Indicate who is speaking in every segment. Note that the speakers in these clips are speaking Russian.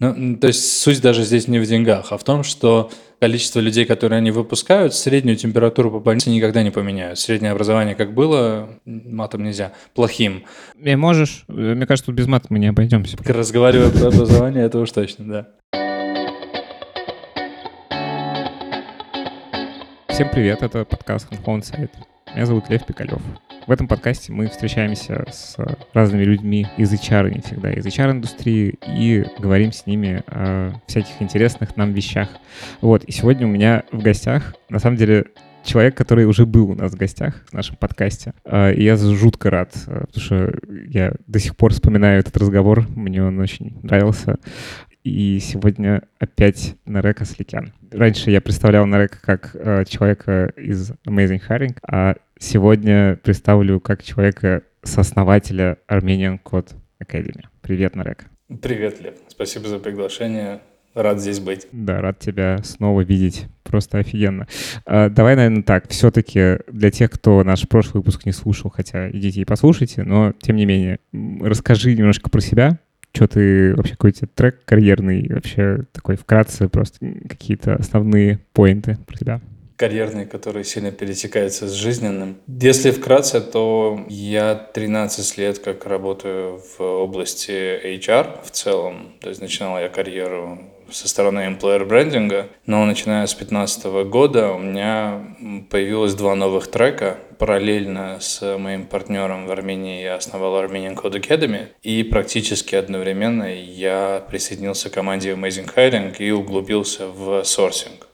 Speaker 1: Ну, то есть суть даже здесь не в деньгах, а в том, что количество людей, которые они выпускают, среднюю температуру по больнице никогда не поменяют. Среднее образование как было, матом нельзя, плохим.
Speaker 2: И можешь, мне кажется, тут без мата мы не обойдемся.
Speaker 1: Разговаривая про образование, это уж точно, да.
Speaker 2: Всем привет, это подкаст Handphone Сайт. Меня зовут Лев Пикалев. В этом подкасте мы встречаемся с разными людьми из HR, не всегда из HR-индустрии, и говорим с ними о всяких интересных нам вещах. Вот, и сегодня у меня в гостях, на самом деле, человек, который уже был у нас в гостях в нашем подкасте. А, и я жутко рад, а, потому что я до сих пор вспоминаю этот разговор, мне он очень нравился. И сегодня опять Нарека Сликян. Раньше я представлял Нарека как э, человека из Amazing Hiring, а сегодня представлю как человека сооснователя Armenian Code Academy. Привет, Нарек.
Speaker 1: Привет, Лев. Спасибо за приглашение. Рад здесь быть.
Speaker 2: Да, рад тебя снова видеть. Просто офигенно. А, давай, наверное, так. Все-таки для тех, кто наш прошлый выпуск не слушал, хотя идите и послушайте, но тем не менее, расскажи немножко про себя, что ты вообще какой-то трек карьерный, вообще такой вкратце просто какие-то основные поинты про тебя
Speaker 1: карьерный, который сильно пересекается с жизненным. Если вкратце, то я 13 лет как работаю в области HR в целом. То есть начинал я карьеру со стороны employer брендинга, но начиная с 2015 года у меня появилось два новых трека. Параллельно с моим партнером в Армении я основал Armenian Code Academy, и практически одновременно я присоединился к команде Amazing Hiring и углубился в сорсинг.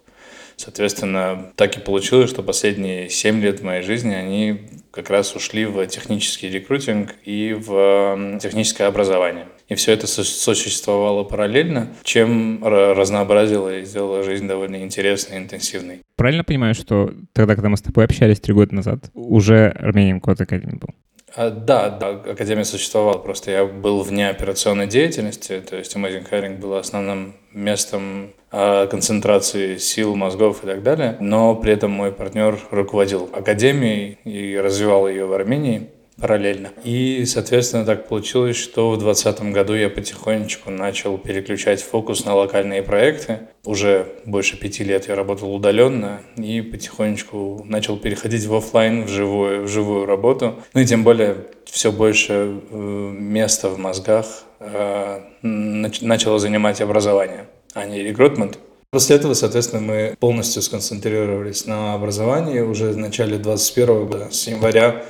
Speaker 1: Соответственно, так и получилось, что последние 7 лет моей жизни они как раз ушли в технический рекрутинг и в техническое образование. И все это сосуществовало параллельно, чем разнообразило и сделало жизнь довольно интересной и интенсивной.
Speaker 2: Правильно понимаю, что тогда, когда мы с тобой общались три года назад, уже Армениan Code Academy был?
Speaker 1: А, да, да, Академия существовала, просто я был вне операционной деятельности, то есть Amazing Hiring было основным местом а, концентрации сил, мозгов и так далее, но при этом мой партнер руководил Академией и развивал ее в Армении параллельно. И, соответственно, так получилось, что в 2020 году я потихонечку начал переключать фокус на локальные проекты. Уже больше пяти лет я работал удаленно и потихонечку начал переходить в офлайн, в живую, в живую работу. Ну и тем более все больше э, места в мозгах э, начало занимать образование, а не рекрутмент. После этого, соответственно, мы полностью сконцентрировались на образовании уже в начале 2021 года, с января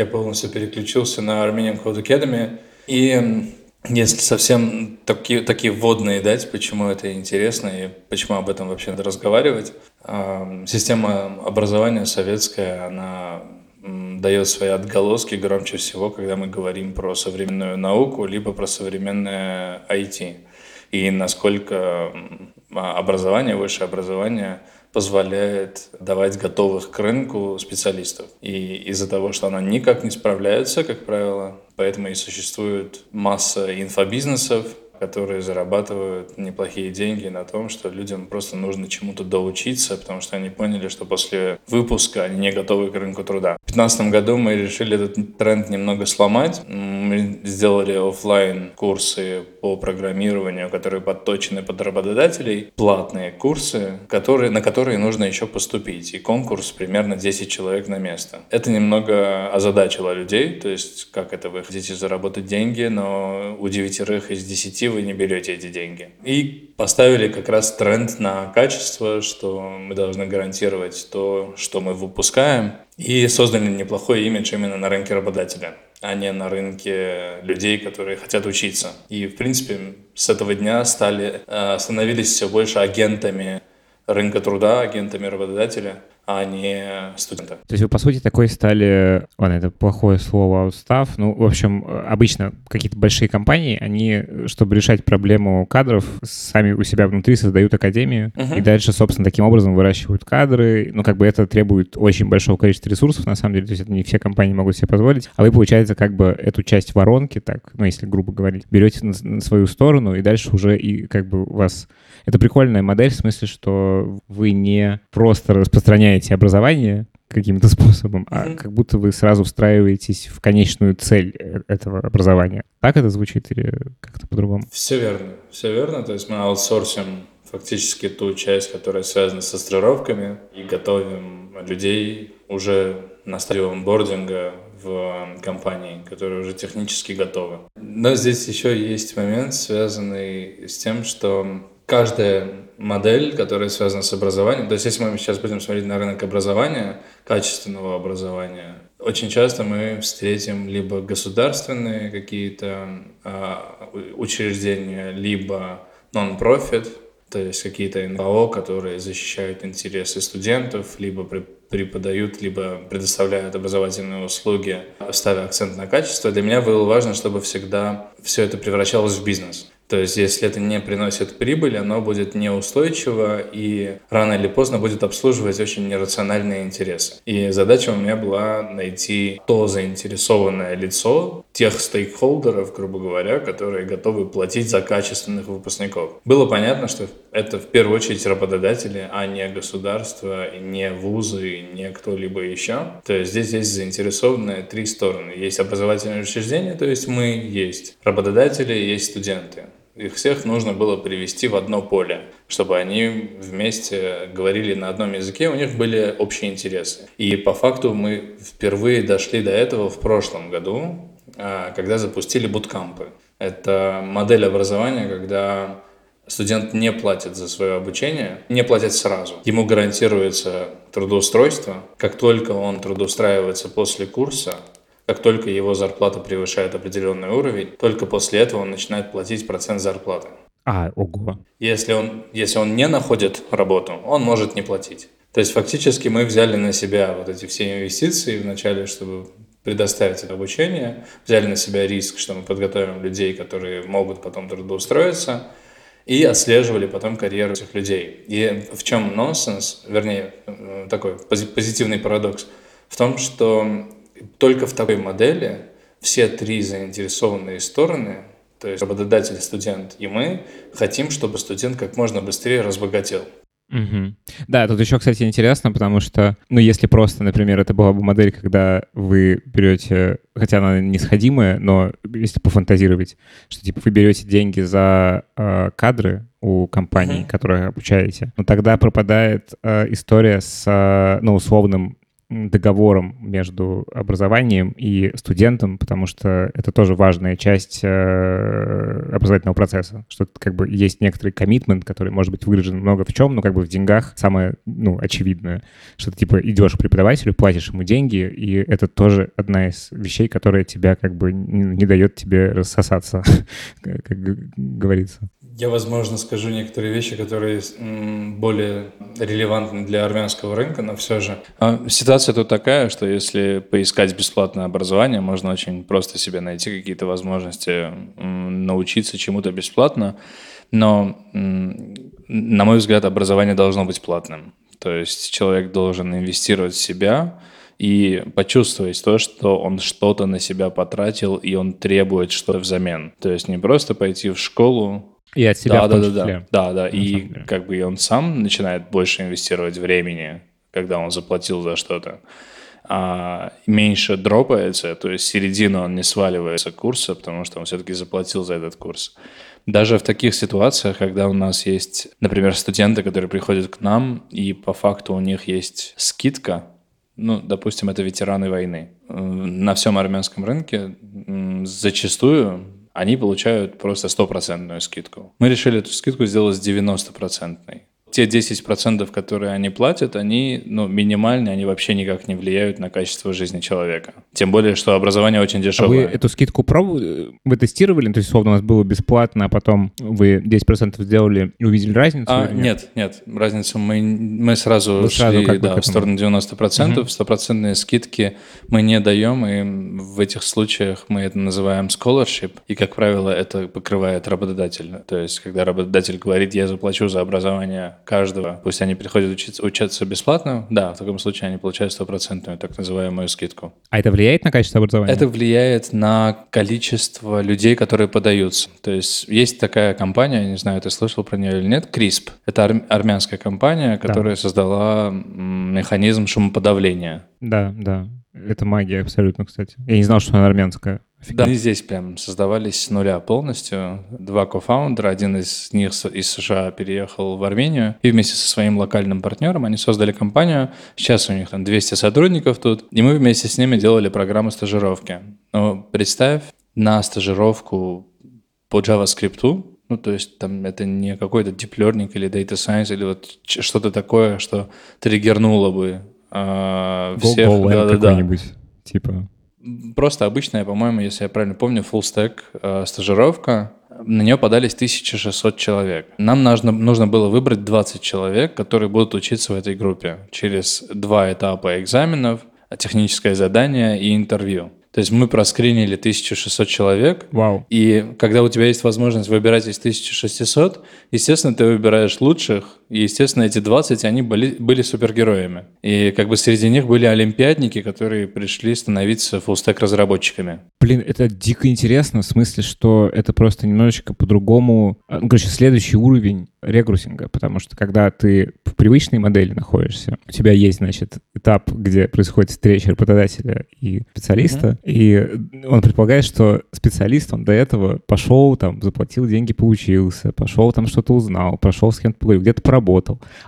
Speaker 1: я полностью переключился на Armenian Code Academy. И если совсем такие, такие вводные дать, почему это интересно и почему об этом вообще надо разговаривать, система образования советская, она дает свои отголоски громче всего, когда мы говорим про современную науку, либо про современное IT. И насколько образование, высшее образование – позволяет давать готовых к рынку специалистов. И из-за того, что она никак не справляется, как правило, поэтому и существует масса инфобизнесов, которые зарабатывают неплохие деньги на том, что людям просто нужно чему-то доучиться, потому что они поняли, что после выпуска они не готовы к рынку труда. В 2015 году мы решили этот тренд немного сломать. Мы сделали офлайн курсы по программированию, которые подточены под работодателей, платные курсы, которые, на которые нужно еще поступить. И конкурс примерно 10 человек на место. Это немного озадачило людей, то есть как это вы хотите заработать деньги, но у девятерых из десяти вы не берете эти деньги. И поставили как раз тренд на качество, что мы должны гарантировать то, что мы выпускаем, и создали неплохой имидж именно на рынке работодателя а не на рынке людей, которые хотят учиться. И, в принципе, с этого дня стали, э, становились все больше агентами рынка труда, агентами работодателя а не студента.
Speaker 2: То есть вы, по сути, такой стали... Ладно, это плохое слово устав. Ну, в общем, обычно какие-то большие компании, они, чтобы решать проблему кадров, сами у себя внутри создают академию, uh-huh. и дальше, собственно, таким образом выращивают кадры. Ну, как бы это требует очень большого количества ресурсов, на самом деле, то есть это не все компании могут себе позволить. А вы, получается, как бы эту часть воронки, так, ну, если грубо говорить, берете на, на свою сторону, и дальше уже и как бы у вас... Это прикольная модель в смысле, что вы не просто распространяете образование, каким-то способом, а как будто вы сразу встраиваетесь в конечную цель э, этого образования. Так это звучит или как-то по-другому?
Speaker 1: Все верно, все верно. То есть мы аутсорсим фактически ту часть, которая связана со стажировками, и готовим людей уже на стадии онбординга в компании, которые уже технически готовы. Но здесь еще есть момент, связанный с тем, что каждая модель, которая связана с образованием, то есть если мы сейчас будем смотреть на рынок образования, качественного образования, очень часто мы встретим либо государственные какие-то а, учреждения, либо non-profit, то есть какие-то НКО, которые защищают интересы студентов, либо преподают, либо предоставляют образовательные услуги, ставя акцент на качество. Для меня было важно, чтобы всегда все это превращалось в бизнес. То есть, если это не приносит прибыль, оно будет неустойчиво и рано или поздно будет обслуживать очень нерациональные интересы. И задача у меня была найти то заинтересованное лицо, тех стейкхолдеров, грубо говоря, которые готовы платить за качественных выпускников. Было понятно, что это в первую очередь работодатели, а не государство, не вузы, не кто-либо еще. То есть здесь есть заинтересованные три стороны. Есть образовательные учреждения, то есть мы, есть работодатели, есть студенты. Их всех нужно было привести в одно поле, чтобы они вместе говорили на одном языке, у них были общие интересы. И по факту мы впервые дошли до этого в прошлом году, а, когда запустили буткампы. Это модель образования, когда студент не платит за свое обучение, не платит сразу. Ему гарантируется трудоустройство. Как только он трудоустраивается после курса, как только его зарплата превышает определенный уровень, только после этого он начинает платить процент зарплаты.
Speaker 2: А, ого.
Speaker 1: Если он, если он не находит работу, он может не платить. То есть фактически мы взяли на себя вот эти все инвестиции вначале, чтобы предоставить это обучение, взяли на себя риск, что мы подготовим людей, которые могут потом трудоустроиться, и отслеживали потом карьеру этих людей. И в чем нонсенс, вернее, э, такой позитивный парадокс, в том, что только в такой модели все три заинтересованные стороны, то есть работодатель, студент и мы, хотим, чтобы студент как можно быстрее разбогател.
Speaker 2: Угу. Да, тут еще, кстати, интересно, потому что, ну, если просто, например, это была бы модель, когда вы берете, хотя она не сходимая, но если пофантазировать, что типа вы берете деньги за э, кадры у компании, uh-huh. которые обучаете, но тогда пропадает э, история с, э, ну, условным договором между образованием и студентом, потому что это тоже важная часть э, образовательного процесса, что как бы есть некоторый коммитмент, который может быть выражен много в чем, но как бы в деньгах самое, ну, очевидное, что ты типа идешь к преподавателю, платишь ему деньги, и это тоже одна из вещей, которая тебя как бы не, дает тебе рассосаться, как говорится.
Speaker 1: Я, возможно, скажу некоторые вещи, которые более релевантны для армянского рынка, но все же. А, ситуация тут такая, что если поискать бесплатное образование, можно очень просто себе найти какие-то возможности научиться чему-то бесплатно, но, на мой взгляд, образование должно быть платным. То есть человек должен инвестировать в себя, и почувствовать то, что он что-то на себя потратил, и он требует что-то взамен. То есть не просто пойти в школу,
Speaker 2: и от себя
Speaker 1: да, в том да, числе. Да, да, да. И как бы он сам начинает больше инвестировать времени, когда он заплатил за что-то. А меньше дропается, то есть середину он не сваливается курса, потому что он все-таки заплатил за этот курс. Даже в таких ситуациях, когда у нас есть, например, студенты, которые приходят к нам, и по факту у них есть скидка, ну, допустим, это ветераны войны. На всем армянском рынке зачастую они получают просто стопроцентную скидку. Мы решили эту скидку сделать 90-процентной те 10%, которые они платят, они ну, минимальные, они вообще никак не влияют на качество жизни человека. Тем более, что образование очень дешевое.
Speaker 2: А вы эту скидку пробовали? Вы тестировали? То есть, условно, у нас было бесплатно, а потом вы 10% сделали и увидели разницу?
Speaker 1: А, нет? нет, нет. Разницу мы, мы сразу вы шли сразу да, в сторону 90%. Угу. Стопроцентные скидки мы не даем, и в этих случаях мы это называем scholarship, и, как правило, это покрывает работодатель. То есть, когда работодатель говорит, я заплачу за образование каждого. Пусть они приходят учиться, учиться бесплатно, да, в таком случае они получают стопроцентную так называемую скидку.
Speaker 2: А это влияет на качество образования?
Speaker 1: Это влияет на количество людей, которые подаются. То есть есть такая компания, не знаю, ты слышал про нее или нет, CRISP. Это ар- армянская компания, которая да. создала механизм шумоподавления.
Speaker 2: Да, да. Это магия абсолютно, кстати. Я не знал, что она армянская.
Speaker 1: Да, они здесь прям создавались с нуля полностью. Два кофаундера, один из них из США переехал в Армению, и вместе со своим локальным партнером они создали компанию. Сейчас у них там 200 сотрудников тут, и мы вместе с ними делали программу стажировки. Ну, представь, на стажировку по JavaScript, ну, то есть там это не какой-то deep learning или data science или вот что-то такое, что триггернуло бы э, всех.
Speaker 2: Go, go да, да, какой-нибудь, типа
Speaker 1: просто обычная, по-моему, если я правильно помню, full stack э, стажировка. На нее подались 1600 человек. Нам нужно, нужно было выбрать 20 человек, которые будут учиться в этой группе через два этапа экзаменов, техническое задание и интервью. То есть мы проскринили 1600 человек.
Speaker 2: Вау.
Speaker 1: И когда у тебя есть возможность выбирать из 1600, естественно, ты выбираешь лучших. И, естественно, эти 20, они были, были супергероями. И как бы среди них были олимпиадники, которые пришли становиться фуллстек разработчиками.
Speaker 2: Блин, это дико интересно, в смысле, что это просто немножечко по-другому... А, ну, короче, следующий уровень регрутинга, потому что когда ты в привычной модели находишься, у тебя есть, значит, этап, где происходит встреча работодателя и специалиста, mm-hmm. и он предполагает, что специалист, он до этого пошел, там, заплатил деньги, поучился, пошел там что-то узнал, прошел с кем-то поговорил, где-то поработал.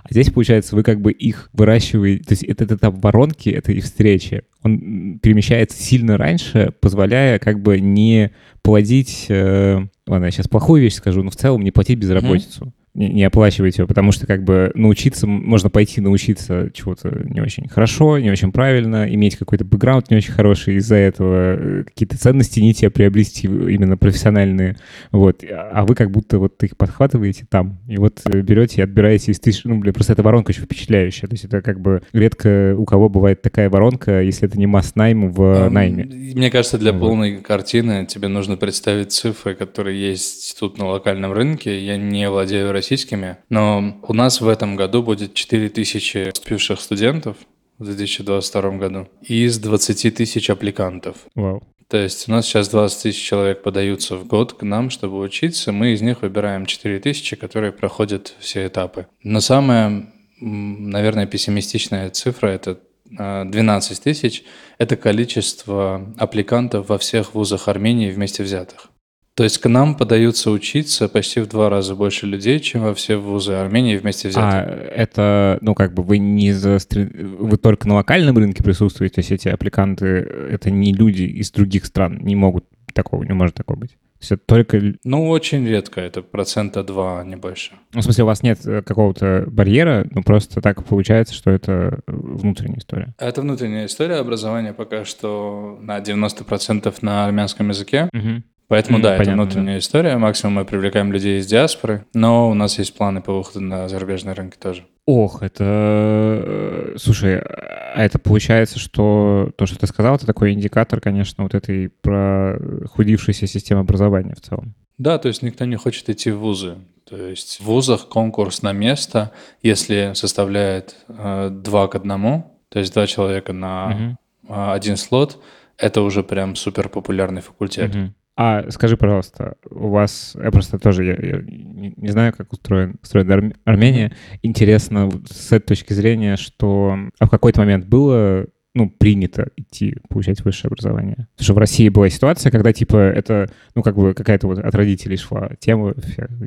Speaker 2: А здесь, получается, вы как бы их выращиваете, то есть этот этап воронки, это их встречи, он перемещается сильно раньше, позволяя как бы не плодить, э, ладно, я сейчас плохую вещь скажу, но в целом не платить безработицу. Mm-hmm не, не оплачиваете его, потому что как бы научиться, можно пойти научиться чего-то не очень хорошо, не очень правильно, иметь какой-то бэкграунд не очень хороший, из-за этого э, какие-то ценности не те приобрести именно профессиональные, вот, а вы как будто вот их подхватываете там, и вот э, берете и отбираете из тысяч, ну, блин, просто эта воронка очень впечатляющая, то есть это как бы редко у кого бывает такая воронка, если это не масс-найм в найме.
Speaker 1: Мне кажется, для вот. полной картины тебе нужно представить цифры, которые есть тут на локальном рынке, я не владею российскими, но у нас в этом году будет 4 тысячи поступивших студентов в 2022 году из 20 тысяч аппликантов.
Speaker 2: Вау.
Speaker 1: То есть у нас сейчас 20 тысяч человек подаются в год к нам, чтобы учиться. Мы из них выбираем 4 тысячи, которые проходят все этапы. Но самая, наверное, пессимистичная цифра – это 12 а, тысяч – это количество аппликантов во всех вузах Армении вместе взятых. То есть к нам подаются учиться почти в два раза больше людей, чем во все вузы Армении вместе взятые.
Speaker 2: А это, ну, как бы вы не за... Вы только на локальном рынке присутствуете, то есть эти аппликанты, это не люди из других стран, не могут такого, не может такого быть. То есть это только...
Speaker 1: Ну, очень редко, это процента два, а не больше.
Speaker 2: Ну, в смысле, у вас нет э, какого-то барьера, ну, просто так получается, что это внутренняя история.
Speaker 1: Это внутренняя история образования пока что на 90% на армянском языке. Угу. Поэтому, mm, да, понятно, это внутренняя да. история. Максимум мы привлекаем людей из диаспоры, но у нас есть планы по выходу на зарубежные рынки тоже.
Speaker 2: Ох, это... Э, слушай, а это получается, что то, что ты сказал, это такой индикатор, конечно, вот этой прохудившейся системы образования в целом.
Speaker 1: Да, то есть никто не хочет идти в вузы. То есть в вузах конкурс на место, если составляет э, два к одному, то есть два человека на угу. один слот, это уже прям супер популярный факультет. Угу.
Speaker 2: А скажи, пожалуйста, у вас, я просто тоже я, я не, знаю, как устроен, устроена Армения. Интересно с этой точки зрения, что а в какой-то момент было ну, принято идти получать высшее образование. Потому что в России была ситуация, когда, типа, это, ну, как бы какая-то вот от родителей шла тема,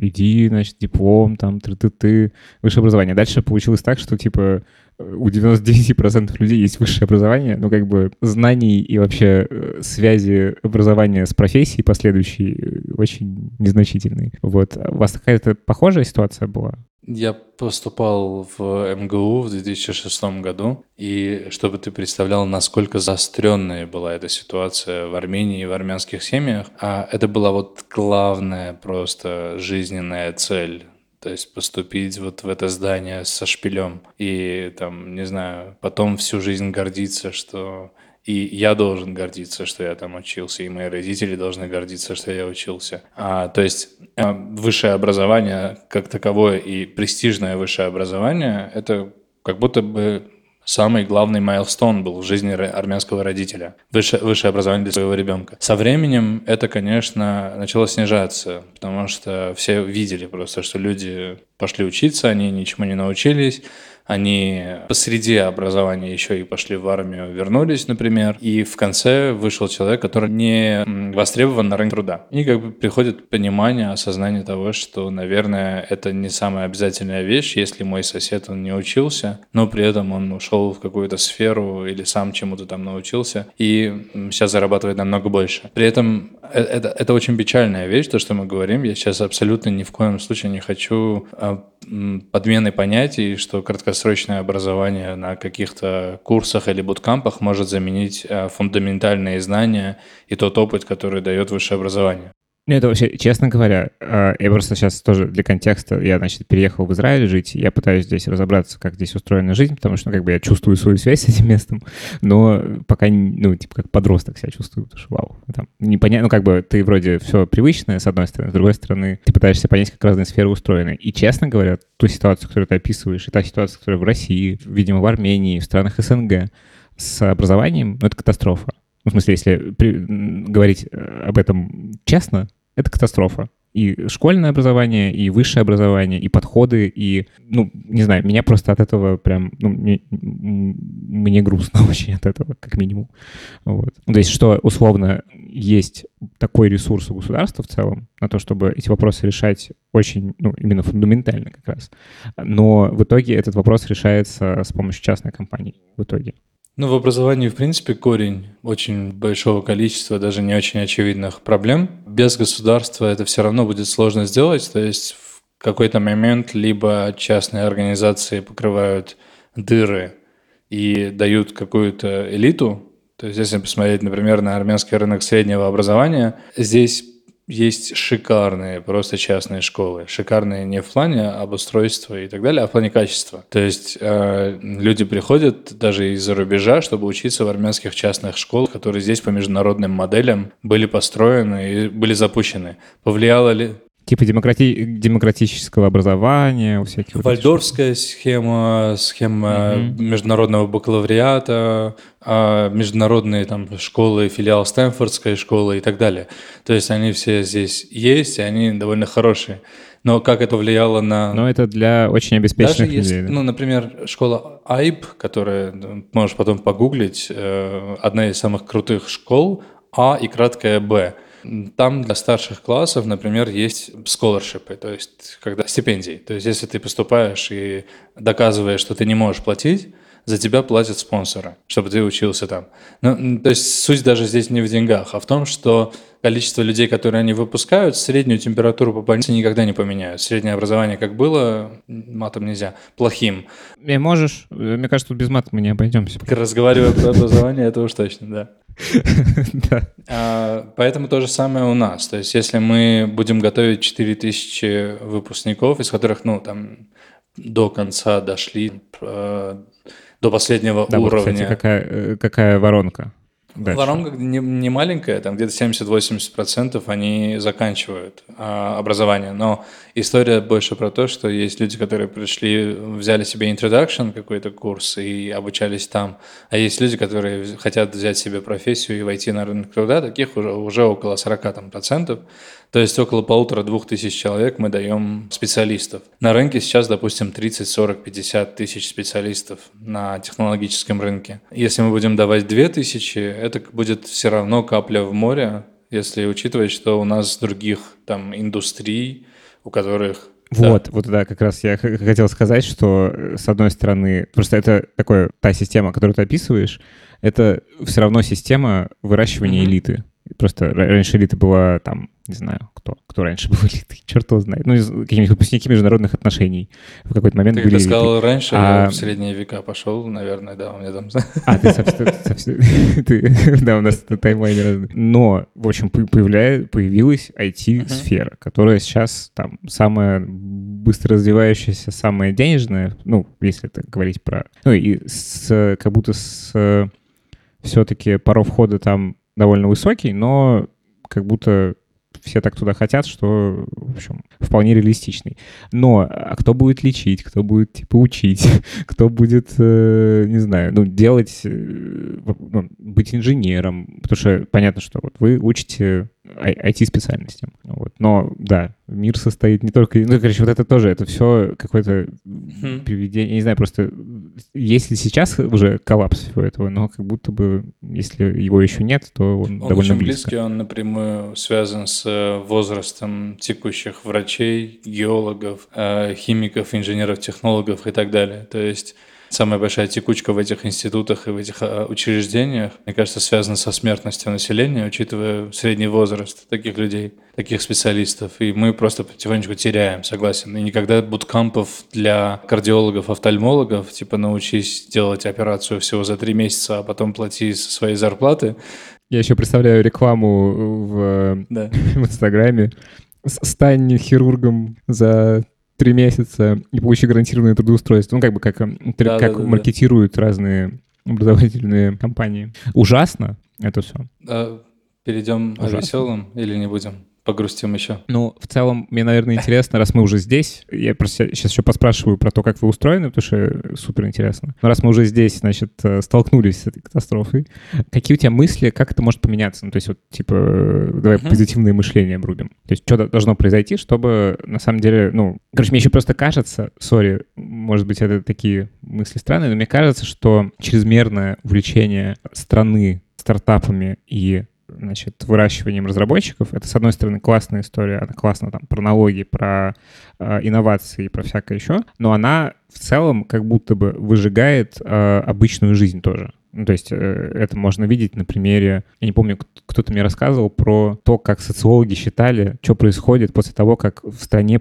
Speaker 2: иди, значит, диплом, там, ты-ты-ты, высшее образование. Дальше получилось так, что, типа, у 99% людей есть высшее образование, но как бы знаний и вообще э, связи образования с профессией последующей э, очень незначительные. Вот. У вас какая-то похожая ситуация была?
Speaker 1: Я поступал в МГУ в 2006 году, и чтобы ты представлял, насколько заостренная была эта ситуация в Армении и в армянских семьях, а это была вот главная просто жизненная цель то есть поступить вот в это здание со шпилем и там, не знаю, потом всю жизнь гордиться, что И я должен гордиться, что я там учился, и мои родители должны гордиться, что я учился. А, то есть а, высшее образование как таковое и престижное высшее образование – это как будто бы самый главный майлстон был в жизни армянского родителя. Высшее, высшее образование для своего ребенка. Со временем это, конечно, начало снижаться, потому что все видели просто, что люди пошли учиться, они ничему не научились, они посреди образования еще и пошли в армию, вернулись, например, и в конце вышел человек, который не востребован на рынке труда. И как бы приходит понимание, осознание того, что, наверное, это не самая обязательная вещь, если мой сосед, он не учился, но при этом он ушел в какую-то сферу или сам чему-то там научился, и сейчас зарабатывает намного больше. При этом э, это, это очень печальная вещь, то, что мы говорим. Я сейчас абсолютно ни в коем случае не хочу а, подмены понятий, что краткосрочное образование на каких-то курсах или буткампах может заменить а, фундаментальные знания и тот опыт, который дает высшее образование.
Speaker 2: Ну, это вообще, честно говоря, а, я просто сейчас тоже для контекста, я, значит, переехал в Израиль жить, я пытаюсь здесь разобраться, как здесь устроена жизнь, потому что, ну, как бы, я чувствую свою связь с этим местом, но пока, ну, типа, как подросток себя чувствую, потому что, вау, там, непонятно, ну, как бы, ты вроде все привычное, с одной стороны, с другой стороны, ты пытаешься понять, как разные сферы устроены. И, честно говоря, ту ситуацию, которую ты описываешь, и та ситуация, которая в России, видимо, в Армении, в странах СНГ, с образованием, ну, это катастрофа. Ну, в смысле, если при, говорить э, об этом честно, это катастрофа. И школьное образование, и высшее образование, и подходы, и, ну, не знаю, меня просто от этого прям, ну, мне, мне грустно очень от этого, как минимум. Вот. Ну, то есть, что условно есть такой ресурс у государства в целом на то, чтобы эти вопросы решать очень, ну, именно фундаментально как раз. Но в итоге этот вопрос решается с помощью частной компании в итоге.
Speaker 1: Ну, в образовании, в принципе, корень очень большого количества даже не очень очевидных проблем. Без государства это все равно будет сложно сделать. То есть в какой-то момент либо частные организации покрывают дыры и дают какую-то элиту. То есть если посмотреть, например, на армянский рынок среднего образования, здесь есть шикарные просто частные школы. Шикарные не в плане обустройства и так далее, а в плане качества. То есть э, люди приходят даже из-за рубежа, чтобы учиться в армянских частных школах, которые здесь по международным моделям были построены и были запущены. Повлияло ли
Speaker 2: Типа демократи... демократического образования, у всяких...
Speaker 1: Вальдорфская схема, схема угу. международного бакалавриата, а, международные там школы, филиал Стэнфордской школы и так далее. То есть они все здесь есть, и они довольно хорошие. Но как это влияло на...
Speaker 2: Но это для очень обеспеченных Даже
Speaker 1: людей.
Speaker 2: Есть,
Speaker 1: Ну, например, школа AIB, которая, можешь потом погуглить, э, одна из самых крутых школ, А и краткая Б – там для старших классов, например, есть сколоршипы, то есть когда стипендии. То есть если ты поступаешь и доказываешь, что ты не можешь платить, за тебя платят спонсоры, чтобы ты учился там. Ну, то есть суть даже здесь не в деньгах, а в том, что количество людей, которые они выпускают, среднюю температуру по больнице никогда не поменяют. Среднее образование как было, матом нельзя, плохим.
Speaker 2: И можешь, мне кажется, тут без мата мы не обойдемся.
Speaker 1: Разговаривая про образование, это уж точно, да. А, поэтому то же самое у нас. То есть, если мы будем готовить 4000 выпускников, из которых, ну, там, до конца дошли э, до последнего
Speaker 2: да,
Speaker 1: уровня.
Speaker 2: Вот, кстати, какая, э, какая воронка?
Speaker 1: Дальше. Воронка не, не маленькая, там где-то 70-80% они заканчивают а, образование. Но история больше про то, что есть люди, которые пришли, взяли себе introduction какой-то курс и обучались там. А есть люди, которые хотят взять себе профессию и войти на рынок труда, таких уже, уже около 40 там, процентов. То есть около полутора-двух тысяч человек мы даем специалистов. На рынке сейчас, допустим, 30, 40, 50 тысяч специалистов на технологическом рынке. Если мы будем давать 2 тысячи, это будет все равно капля в море, если учитывать, что у нас других там индустрий, у которых
Speaker 2: вот, да. вот да, как раз я хотел сказать, что э, с одной стороны, просто это такое, та система, которую ты описываешь, это все равно система выращивания mm-hmm. элиты. Просто раньше элита была там, не знаю, кто, кто раньше был элитой, черт его знает. Ну, какие-нибудь выпускники международных отношений в какой-то момент
Speaker 1: ты
Speaker 2: были
Speaker 1: сказал элитой. раньше, а... в средние века пошел, наверное, да, у меня там...
Speaker 2: А, ты совсем... Да, у нас таймлайны разные. Но, в общем, появилась IT-сфера, которая сейчас там самая быстро развивающаяся, самая денежная, ну, если это говорить про... Ну, и с, как будто с все-таки порог входа там довольно высокий, но как будто все так туда хотят, что, в общем, вполне реалистичный. Но а кто будет лечить, кто будет, типа, учить, кто будет, э, не знаю, ну, делать, э, ну, быть инженером, потому что понятно, что вот вы учите IT-специальностям. Вот. Но, да, мир состоит не только... Ну, короче, вот это тоже, это все какое-то хм. приведение... Я не знаю, просто есть ли сейчас уже коллапс всего этого, но как будто бы, если его еще нет, то он, он довольно
Speaker 1: очень
Speaker 2: близко.
Speaker 1: близкий, он напрямую связан с э, возрастом текущих врачей, геологов, э, химиков, инженеров, технологов и так далее. То есть самая большая текучка в этих институтах и в этих а, учреждениях, мне кажется, связана со смертностью населения, учитывая средний возраст таких людей, таких специалистов. И мы просто потихонечку теряем, согласен. И никогда буткампов для кардиологов, офтальмологов, типа научись делать операцию всего за три месяца, а потом плати со своей зарплаты.
Speaker 2: Я еще представляю рекламу в, да. в Инстаграме. Стань хирургом за три месяца и получи гарантированное трудоустройство. Ну, как бы как, э, да, как да, да, маркетируют да. разные образовательные компании. Ужасно это все.
Speaker 1: А, перейдем Ужасно. о веселом или не будем? Погрустим еще.
Speaker 2: Ну, в целом, мне, наверное, интересно, раз мы уже здесь, я просто сейчас еще поспрашиваю про то, как вы устроены, потому что супер интересно. Но раз мы уже здесь, значит, э, столкнулись с этой катастрофой, какие у тебя мысли, как это может поменяться? Ну, то есть вот, типа, давай uh-huh. позитивное мышление брудим. То есть что должно произойти, чтобы, на самом деле, ну, короче, мне еще просто кажется, сори, может быть, это такие мысли странные, но мне кажется, что чрезмерное увлечение страны стартапами и значит, выращиванием разработчиков. Это, с одной стороны, классная история, она классно там про налоги, про э, инновации, про всякое еще, но она в целом как будто бы выжигает э, обычную жизнь тоже. Ну, то есть э, это можно видеть на примере, я не помню, кто-то мне рассказывал про то, как социологи считали, что происходит после того, как в стране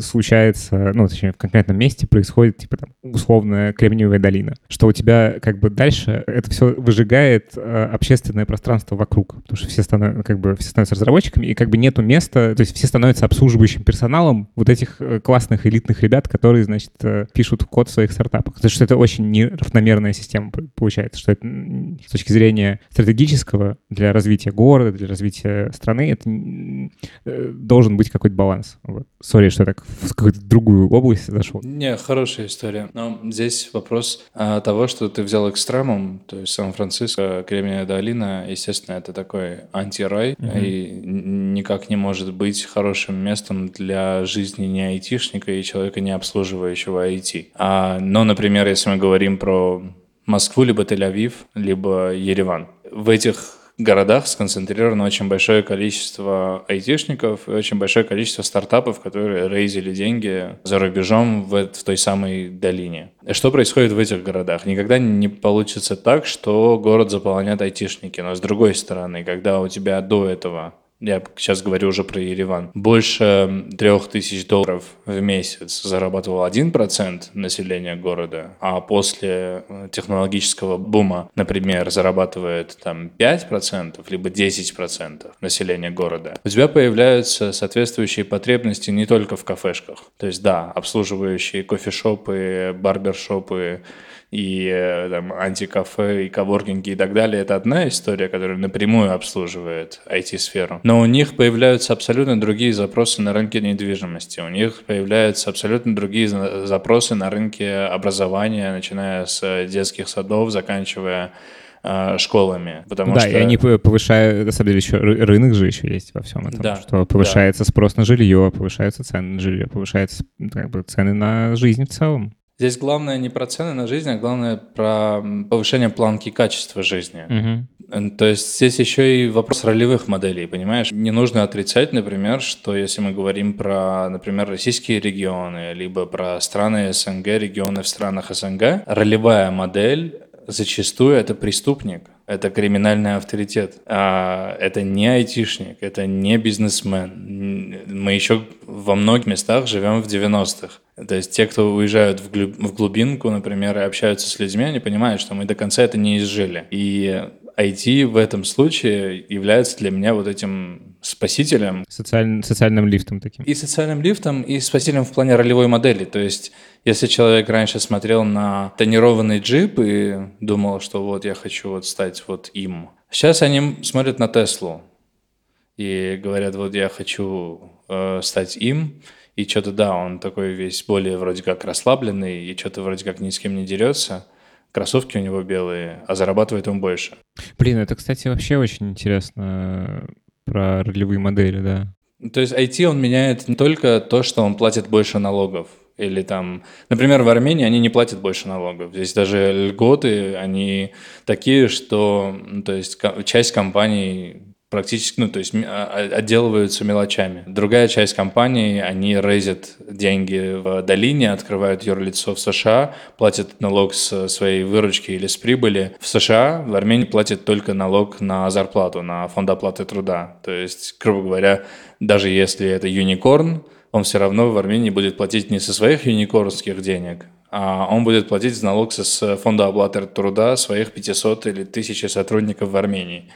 Speaker 2: случается, ну, точнее, в конкретном месте происходит, типа, там, условная Кремниевая долина. Что у тебя как бы дальше это все выжигает э, общественное пространство вокруг, потому что все становятся, как бы, все становятся разработчиками, и как бы нету места, то есть все становятся обслуживающим персоналом вот этих э, классных элитных ребят, которые, значит, пишут код в своих стартапах. Потому что это очень неравномерная система получается, что это с точки зрения стратегического для развития города, для развития страны, это э, должен быть какой-то баланс. Вот. Sorry, что я так в какую-то другую область зашел.
Speaker 1: Не, хорошая история. Но здесь вопрос а, того, что ты взял экстремум, то есть Сан-Франциско, Кремниевая долина, естественно, это такой антирай, угу. и никак не может быть хорошим местом для жизни не айтишника и человека, не обслуживающего IT. А, но, например, если мы говорим про Москву, либо Тель-Авив, либо Ереван. В этих городах сконцентрировано очень большое количество айтишников и очень большое количество стартапов, которые рейзили деньги за рубежом в, в той самой долине. Что происходит в этих городах? Никогда не получится так, что город заполонят айтишники. Но с другой стороны, когда у тебя до этого я сейчас говорю уже про Ереван, больше трех тысяч долларов в месяц зарабатывал один процент населения города, а после э, технологического бума, например, зарабатывает там 5%, либо 10% населения города, у тебя появляются соответствующие потребности не только в кафешках. То есть, да, обслуживающие кофешопы, барбершопы, и э, там, антикафе, и коворкинги и так далее, это одна история, которая напрямую обслуживает IT-сферу. Но у них появляются абсолютно другие запросы на рынке недвижимости, у них появляются абсолютно другие запросы на рынке образования, начиная с детских садов, заканчивая э, школами. Потому
Speaker 2: да,
Speaker 1: что...
Speaker 2: и они повышают, на самом деле, еще рынок же еще есть во всем этом, да, что повышается да. спрос на жилье, повышаются цены на жилье, повышаются как бы, цены на жизнь в целом.
Speaker 1: Здесь главное не про цены на жизнь, а главное про повышение планки качества жизни. Угу. То есть здесь еще и вопрос ролевых моделей, понимаешь? Не нужно отрицать, например, что если мы говорим про, например, российские регионы, либо про страны СНГ, регионы в странах СНГ, ролевая модель зачастую это преступник, это криминальный авторитет, а это не айтишник, это не бизнесмен. Мы еще во многих местах живем в 90-х. То есть те, кто уезжают в, глуб, в глубинку, например, и общаются с людьми, они понимают, что мы до конца это не изжили. И IT в этом случае является для меня вот этим спасителем.
Speaker 2: Социаль... Социальным лифтом таким.
Speaker 1: И социальным лифтом, и спасителем в плане ролевой модели. То есть, если человек раньше смотрел на тонированный джип и думал, что вот я хочу вот стать вот им, сейчас они смотрят на Теслу и говорят, вот я хочу э, стать им, и что-то, да, он такой весь более вроде как расслабленный, и что-то вроде как ни с кем не дерется, кроссовки у него белые, а зарабатывает он больше.
Speaker 2: Блин, это, кстати, вообще очень интересно про ролевые модели, да.
Speaker 1: То есть IT он меняет не только то, что он платит больше налогов, или там, например, в Армении они не платят больше налогов. Здесь даже льготы, они такие, что, то есть часть компаний практически, ну, то есть а, а, отделываются мелочами. Другая часть компании, они рейзят деньги в долине, открывают юрлицо в США, платят налог с своей выручки или с прибыли. В США, в Армении платят только налог на зарплату, на фонд оплаты труда. То есть, грубо говоря, даже если это юникорн, он все равно в Армении будет платить не со своих юникорнских денег, а он будет платить налог с фонда оплаты труда своих 500 или 1000 сотрудников в Армении.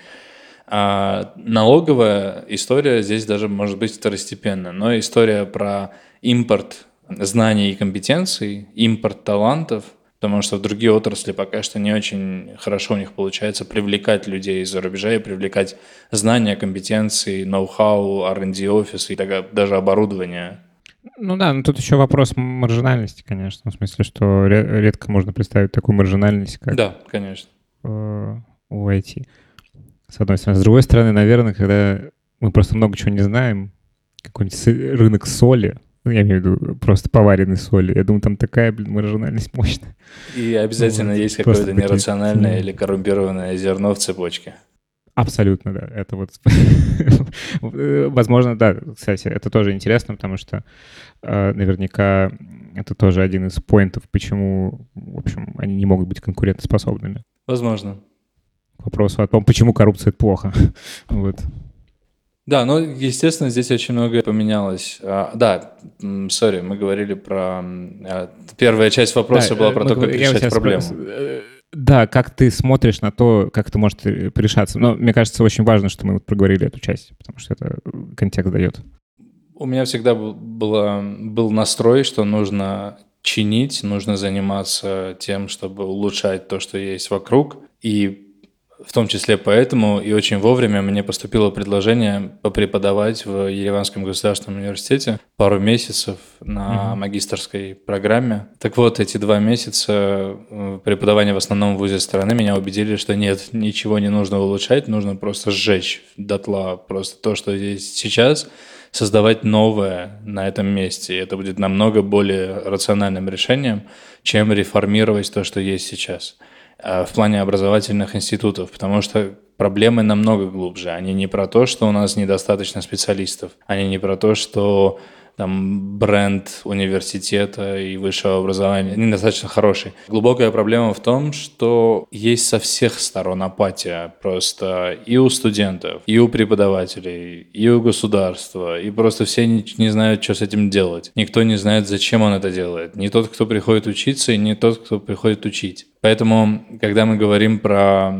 Speaker 1: А налоговая история здесь даже может быть второстепенная, но история про импорт знаний и компетенций, импорт талантов, потому что в другие отрасли пока что не очень хорошо у них получается привлекать людей из-за рубежа и привлекать знания, компетенции, ноу-хау, R&D офис и даже оборудование.
Speaker 2: Ну да, но тут еще вопрос маржинальности, конечно, в смысле, что редко можно представить такую маржинальность, как
Speaker 1: да, конечно.
Speaker 2: у IT с одной стороны. С другой стороны, наверное, когда мы просто много чего не знаем, какой-нибудь рынок соли, ну, я имею в виду просто поваренной соли. Я думаю, там такая, блин, маржинальность мощная.
Speaker 1: И обязательно вот. есть какое-то нерациональное или коррумпированное зерно в цепочке.
Speaker 2: Абсолютно, да. Это вот, возможно, да. Кстати, это тоже интересно, потому что э, наверняка это тоже один из поинтов, почему, в общем, они не могут быть конкурентоспособными.
Speaker 1: Возможно
Speaker 2: вопросу о том, почему коррупция — это плохо. вот.
Speaker 1: Да, ну, естественно, здесь очень многое поменялось. А, да, сори, мы говорили про... А, первая часть вопроса да, была про то, как решать проблему. Э,
Speaker 2: да, как ты смотришь на то, как это может решаться. Но мне кажется, очень важно, что мы вот проговорили эту часть, потому что это контекст дает.
Speaker 1: У меня всегда было, был настрой, что нужно чинить, нужно заниматься тем, чтобы улучшать то, что есть вокруг. И в том числе поэтому и очень вовремя мне поступило предложение попреподавать в Ереванском государственном университете пару месяцев на mm-hmm. магистрской программе. Так вот, эти два месяца э, преподавания в основном в вузе страны меня убедили, что нет, ничего не нужно улучшать, нужно просто сжечь дотла просто то, что здесь сейчас, создавать новое на этом месте. И это будет намного более рациональным решением, чем реформировать то, что есть сейчас. Э, в плане образовательных институтов, потому что проблемы намного глубже. Они не про то, что у нас недостаточно специалистов, они не про то, что там бренд университета и высшего образования недостаточно хороший. Глубокая проблема в том, что есть со всех сторон апатия просто и у студентов, и у преподавателей, и у государства, и просто все не, не знают, что с этим делать. Никто не знает, зачем он это делает. Не тот, кто приходит учиться, и не тот, кто приходит учить. Поэтому, когда мы говорим про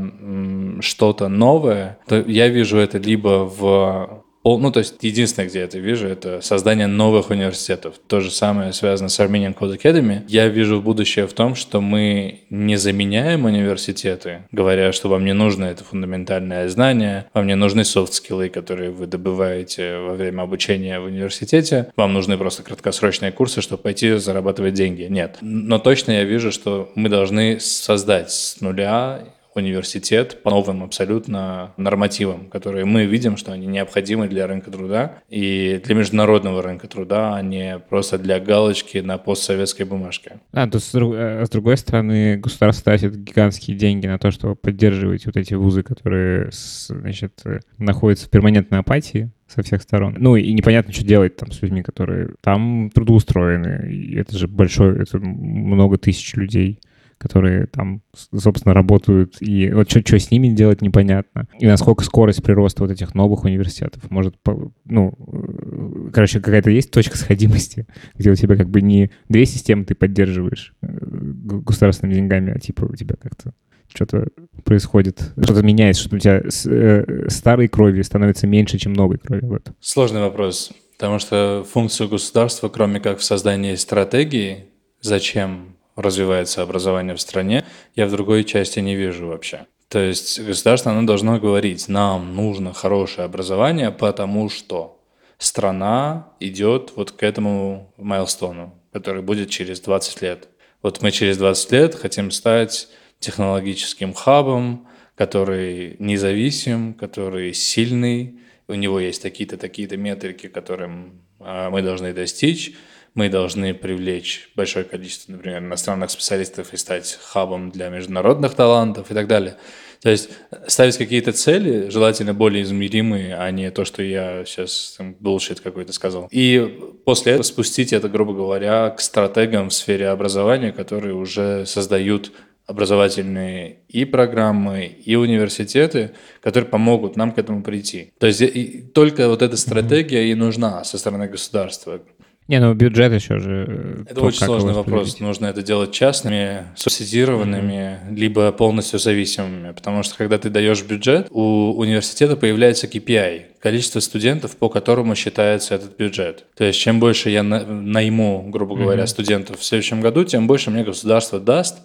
Speaker 1: что-то новое, то я вижу это либо в ну, то есть единственное, где я это вижу, это создание новых университетов. То же самое связано с Armenian Code Academy. Я вижу будущее в том, что мы не заменяем университеты, говоря, что вам не нужно это фундаментальное знание, вам не нужны софт-скиллы, которые вы добываете во время обучения в университете, вам нужны просто краткосрочные курсы, чтобы пойти зарабатывать деньги. Нет. Но точно я вижу, что мы должны создать с нуля университет по новым абсолютно нормативам, которые мы видим, что они необходимы для рынка труда и для международного рынка труда, а не просто для галочки на постсоветской бумажке.
Speaker 2: А, то с, э, с другой стороны, государство тратит гигантские деньги на то, чтобы поддерживать вот эти вузы, которые, значит, находятся в перманентной апатии, со всех сторон. Ну и непонятно, что делать там с людьми, которые там трудоустроены. И это же большое, это много тысяч людей которые там, собственно, работают, и вот что с ними делать непонятно. И насколько скорость прироста вот этих новых университетов может, ну, э, короче, какая-то есть точка сходимости, где у тебя как бы не две системы ты поддерживаешь э, государственными деньгами, а типа у тебя как-то что-то происходит, что-то меняется, что у тебя с, э, старой крови становится меньше, чем новой крови. Вот.
Speaker 1: Сложный вопрос, потому что функцию государства, кроме как в создании стратегии, зачем развивается образование в стране, я в другой части не вижу вообще. То есть государство, оно должно говорить, нам нужно хорошее образование, потому что страна идет вот к этому майлстону, который будет через 20 лет. Вот мы через 20 лет хотим стать технологическим хабом, который независим, который сильный, у него есть такие-то, такие-то метрики, которым а, мы должны достичь, мы должны привлечь большое количество, например, иностранных специалистов и стать хабом для международных талантов и так далее. То есть ставить какие-то цели, желательно более измеримые, а не то, что я сейчас там, bullshit какой-то сказал. И после этого спустить это, грубо говоря, к стратегам в сфере образования, которые уже создают образовательные и программы, и университеты, которые помогут нам к этому прийти. То есть и только вот эта стратегия и нужна со стороны государства.
Speaker 2: Не, ну бюджет еще же...
Speaker 1: Э, это то, очень сложный вопрос. Нужно это делать частными, субсидированными, mm-hmm. либо полностью зависимыми. Потому что когда ты даешь бюджет, у университета появляется KPI, количество студентов, по которому считается этот бюджет. То есть чем больше я найму, грубо говоря, mm-hmm. студентов в следующем году, тем больше мне государство даст.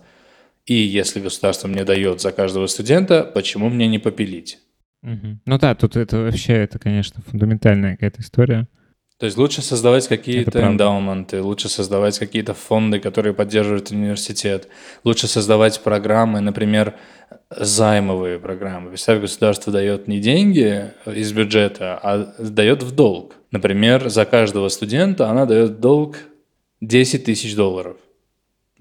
Speaker 1: И если государство мне дает за каждого студента, почему мне не попилить?
Speaker 2: Угу. Ну да, тут это вообще, это, конечно, фундаментальная какая-то история.
Speaker 1: То есть лучше создавать какие-то эндаументы, лучше создавать какие-то фонды, которые поддерживают университет, лучше создавать программы, например, займовые программы. Представь, государство дает не деньги из бюджета, а дает в долг. Например, за каждого студента она дает долг 10 тысяч долларов.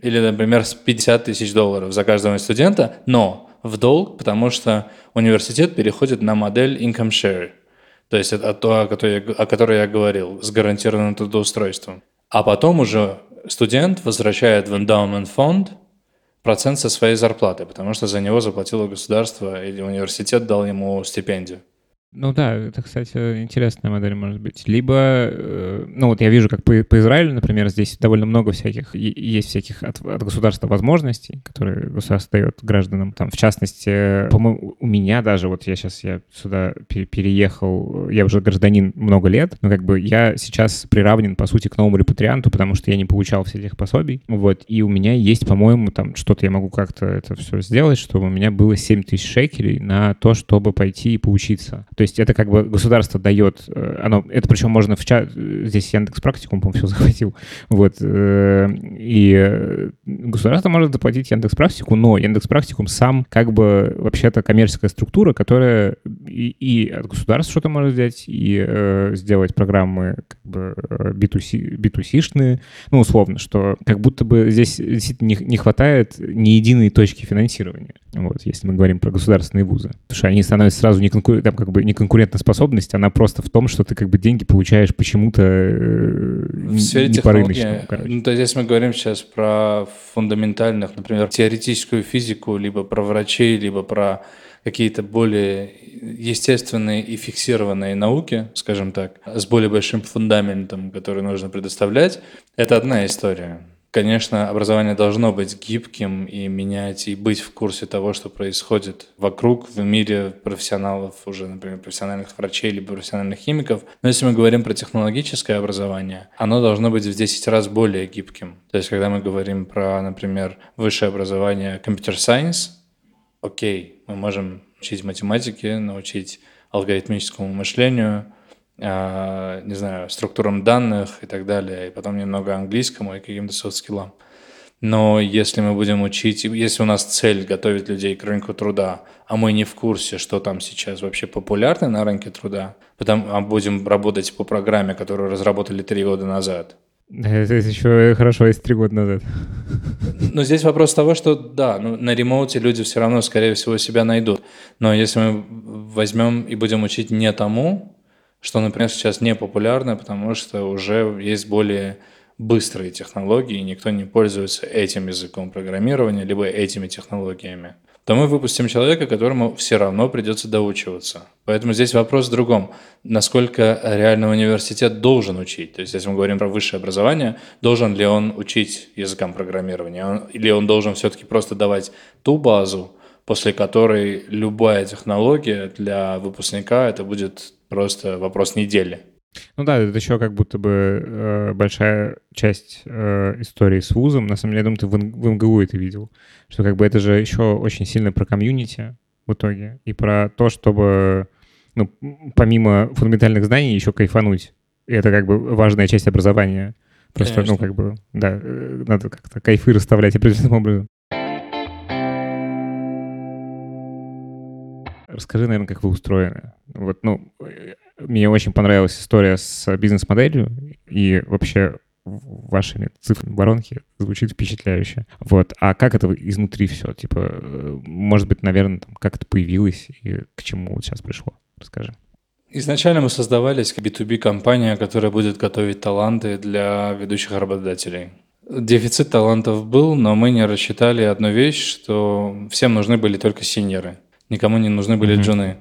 Speaker 1: Или, например, 50 тысяч долларов за каждого студента, но в долг, потому что университет переходит на модель income share. То есть это то, о которой, о которой я говорил, с гарантированным трудоустройством. А потом уже студент возвращает в эндаумент фонд процент со своей зарплаты, потому что за него заплатило государство или университет дал ему стипендию.
Speaker 2: Ну да, это, кстати, интересная модель может быть. Либо, э, ну вот я вижу, как по, по Израилю, например, здесь довольно много всяких, есть всяких от, от государства возможностей, которые государство дает гражданам. Там, в частности, по-моему, у меня даже, вот я сейчас я сюда переехал, я уже гражданин много лет, но как бы я сейчас приравнен, по сути, к новому репатрианту, потому что я не получал всех этих пособий. Вот, и у меня есть, по-моему, там что-то я могу как-то это все сделать, чтобы у меня было 7 тысяч шекелей на то, чтобы пойти и поучиться. То есть это как бы государство дает, э, оно, это причем можно в чат, здесь Яндекс Практикум, по-моему, все захватил, вот, э, и государство может заплатить Яндекс Практику, но Яндекс Практикум сам как бы вообще-то коммерческая структура, которая и, и от государства что-то может взять, и э, сделать программы как бы B2C, B2C-шные, ну, условно, что как будто бы здесь действительно не, не хватает ни единой точки финансирования, вот, если мы говорим про государственные вузы, потому что они становятся сразу не конкурентами, там как бы не конкурентоспособность, она просто в том, что ты как бы деньги получаешь почему-то э,
Speaker 1: в не по рыночному. Ну, то есть если мы говорим сейчас про фундаментальных, например, теоретическую физику, либо про врачей, либо про какие-то более естественные и фиксированные науки, скажем так, с более большим фундаментом, который нужно предоставлять, это одна история. Конечно, образование должно быть гибким и менять, и быть в курсе того, что происходит вокруг, в мире профессионалов, уже, например, профессиональных врачей или профессиональных химиков. Но если мы говорим про технологическое образование, оно должно быть в 10 раз более гибким. То есть, когда мы говорим про, например, высшее образование science, окей, мы можем учить математике, научить алгоритмическому мышлению – не знаю, структурам данных и так далее, и потом немного английскому и каким-то софт-скиллам. Но если мы будем учить, если у нас цель готовить людей к рынку труда, а мы не в курсе, что там сейчас вообще популярно на рынке труда, потом а будем работать по программе, которую разработали три года назад.
Speaker 2: Это еще хорошо, если три года назад.
Speaker 1: Но здесь вопрос того, что да, ну, на ремоуте люди все равно, скорее всего, себя найдут. Но если мы возьмем и будем учить не тому, что, например, сейчас не популярно, потому что уже есть более быстрые технологии, и никто не пользуется этим языком программирования, либо этими технологиями, то мы выпустим человека, которому все равно придется доучиваться. Поэтому здесь вопрос в другом. Насколько реально университет должен учить? То есть, если мы говорим про высшее образование, должен ли он учить языкам программирования? или он должен все-таки просто давать ту базу, после которой любая технология для выпускника это будет просто вопрос недели.
Speaker 2: Ну да, это еще как будто бы э, большая часть э, истории с вузом. На самом деле, я думаю, ты в, в МГУ это видел. Что как бы это же еще очень сильно про комьюнити в итоге. И про то, чтобы, ну, помимо фундаментальных знаний, еще кайфануть. И это как бы важная часть образования. Просто, ну, Конечно. ну, как бы, да, э, надо как-то кайфы расставлять определенным образом. Расскажи, наверное, как вы устроены. Вот, ну, мне очень понравилась история с бизнес-моделью и вообще вашими цифрами воронки звучит впечатляюще. Вот. А как это изнутри все? Типа, э, может быть, наверное, там, как это появилось и к чему вот сейчас пришло? Расскажи.
Speaker 1: Изначально мы создавались как B2B-компания, которая будет готовить таланты для ведущих работодателей. Дефицит талантов был, но мы не рассчитали одну вещь, что всем нужны были только синьоры. Никому не нужны были mm-hmm. джуны.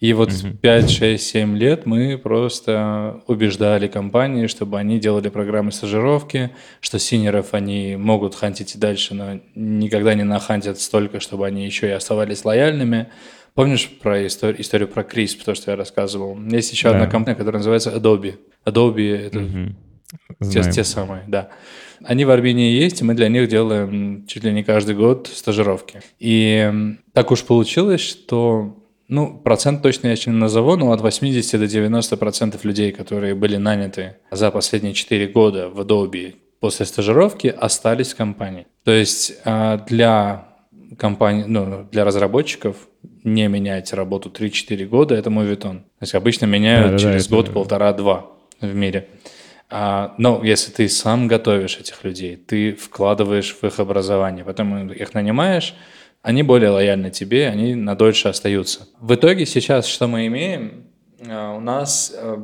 Speaker 1: И вот mm-hmm. 5, 6, 7 лет мы просто убеждали компании, чтобы они делали программы стажировки, что синеров они могут хантить и дальше, но никогда не нахантят столько, чтобы они еще и оставались лояльными. Помнишь про историю, историю про CRISP, то, что я рассказывал? Есть еще да. одна компания, которая называется Adobe. Adobe — это угу. те, те самые, да. Они в Армении есть, и мы для них делаем чуть ли не каждый год стажировки. И так уж получилось, что ну, процент точно я не назову, но от 80 до 90 процентов людей, которые были наняты за последние 4 года в Adobe после стажировки, остались в компании. То есть а, для компании, ну, для разработчиков не менять работу 3-4 года – это мой витон. То есть обычно меняют да, через да, год, это... полтора-два в мире. А, но если ты сам готовишь этих людей, ты вкладываешь в их образование, потом их нанимаешь, они более лояльны тебе, они надольше остаются. В итоге сейчас что мы имеем? А, у нас, э,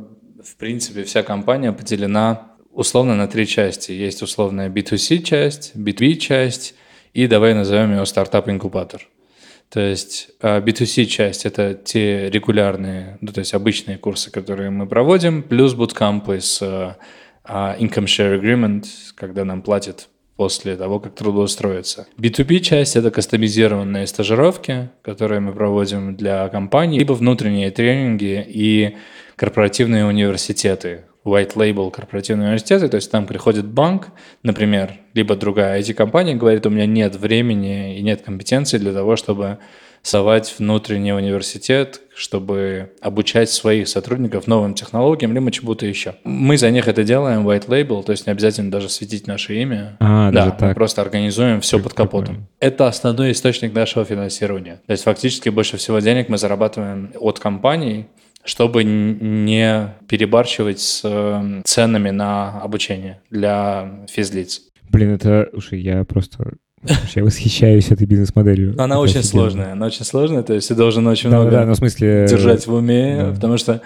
Speaker 1: в принципе, вся компания поделена условно на три части. Есть условная B2C часть, B2B часть и давай назовем его стартап-инкубатор. То есть B2C а, часть – это те регулярные, ну, то есть обычные курсы, которые мы проводим, плюс буткампы с uh, Income Share Agreement, когда нам платят после того, как трудоустроиться. B2B часть – это кастомизированные стажировки, которые мы проводим для компаний, либо внутренние тренинги и корпоративные университеты, white label корпоративные университеты, то есть там приходит банк, например, либо другая IT-компания, говорит, у меня нет времени и нет компетенции для того, чтобы совать внутренний университет, чтобы обучать своих сотрудников новым технологиям, либо чему-то еще. Мы за них это делаем, white label, то есть не обязательно даже светить наше имя.
Speaker 2: А,
Speaker 1: да,
Speaker 2: так.
Speaker 1: мы просто организуем все под капотом. Такое. Это основной источник нашего финансирования. То есть фактически больше всего денег мы зарабатываем от компаний, чтобы не перебарщивать с э, ценами на обучение для физлиц.
Speaker 2: Блин, это, слушай, я просто Вообще восхищаюсь этой бизнес-моделью.
Speaker 1: Она это очень офигенно. сложная, она очень сложная, то есть ты должен очень да, много
Speaker 2: да, ну, в смысле...
Speaker 1: держать в уме, да. потому что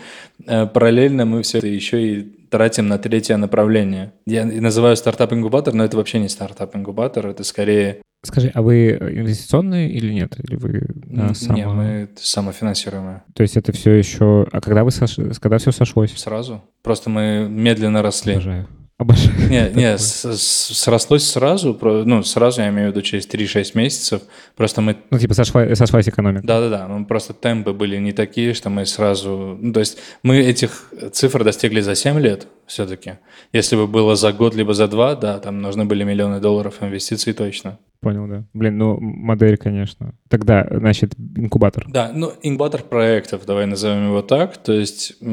Speaker 1: э, параллельно мы все это еще и тратим на третье направление. Я называю стартап-инкубатор, но это вообще не стартап-инкубатор, это скорее...
Speaker 2: Скажи, а вы инвестиционные или нет? Или вы
Speaker 1: да, само... Нет, мы самофинансируемые.
Speaker 2: То есть это все еще... А когда вы сош... когда все сошлось?
Speaker 1: Сразу. Просто мы медленно росли.
Speaker 2: Обожаю. Обожаю.
Speaker 1: Не, не, срослось сразу, ну, сразу я имею в виду через 3-6 месяцев. Просто мы...
Speaker 2: Ну, типа сошла, сошлась экономика.
Speaker 1: Да-да-да, ну, просто темпы были не такие, что мы сразу... Ну, то есть мы этих цифр достигли за 7 лет все-таки. Если бы было за год, либо за два, да, там нужны были миллионы долларов инвестиций точно.
Speaker 2: Понял, да. Блин, ну, модель, конечно. Тогда, значит, инкубатор.
Speaker 1: Да, ну, инкубатор проектов, давай назовем его так. То есть у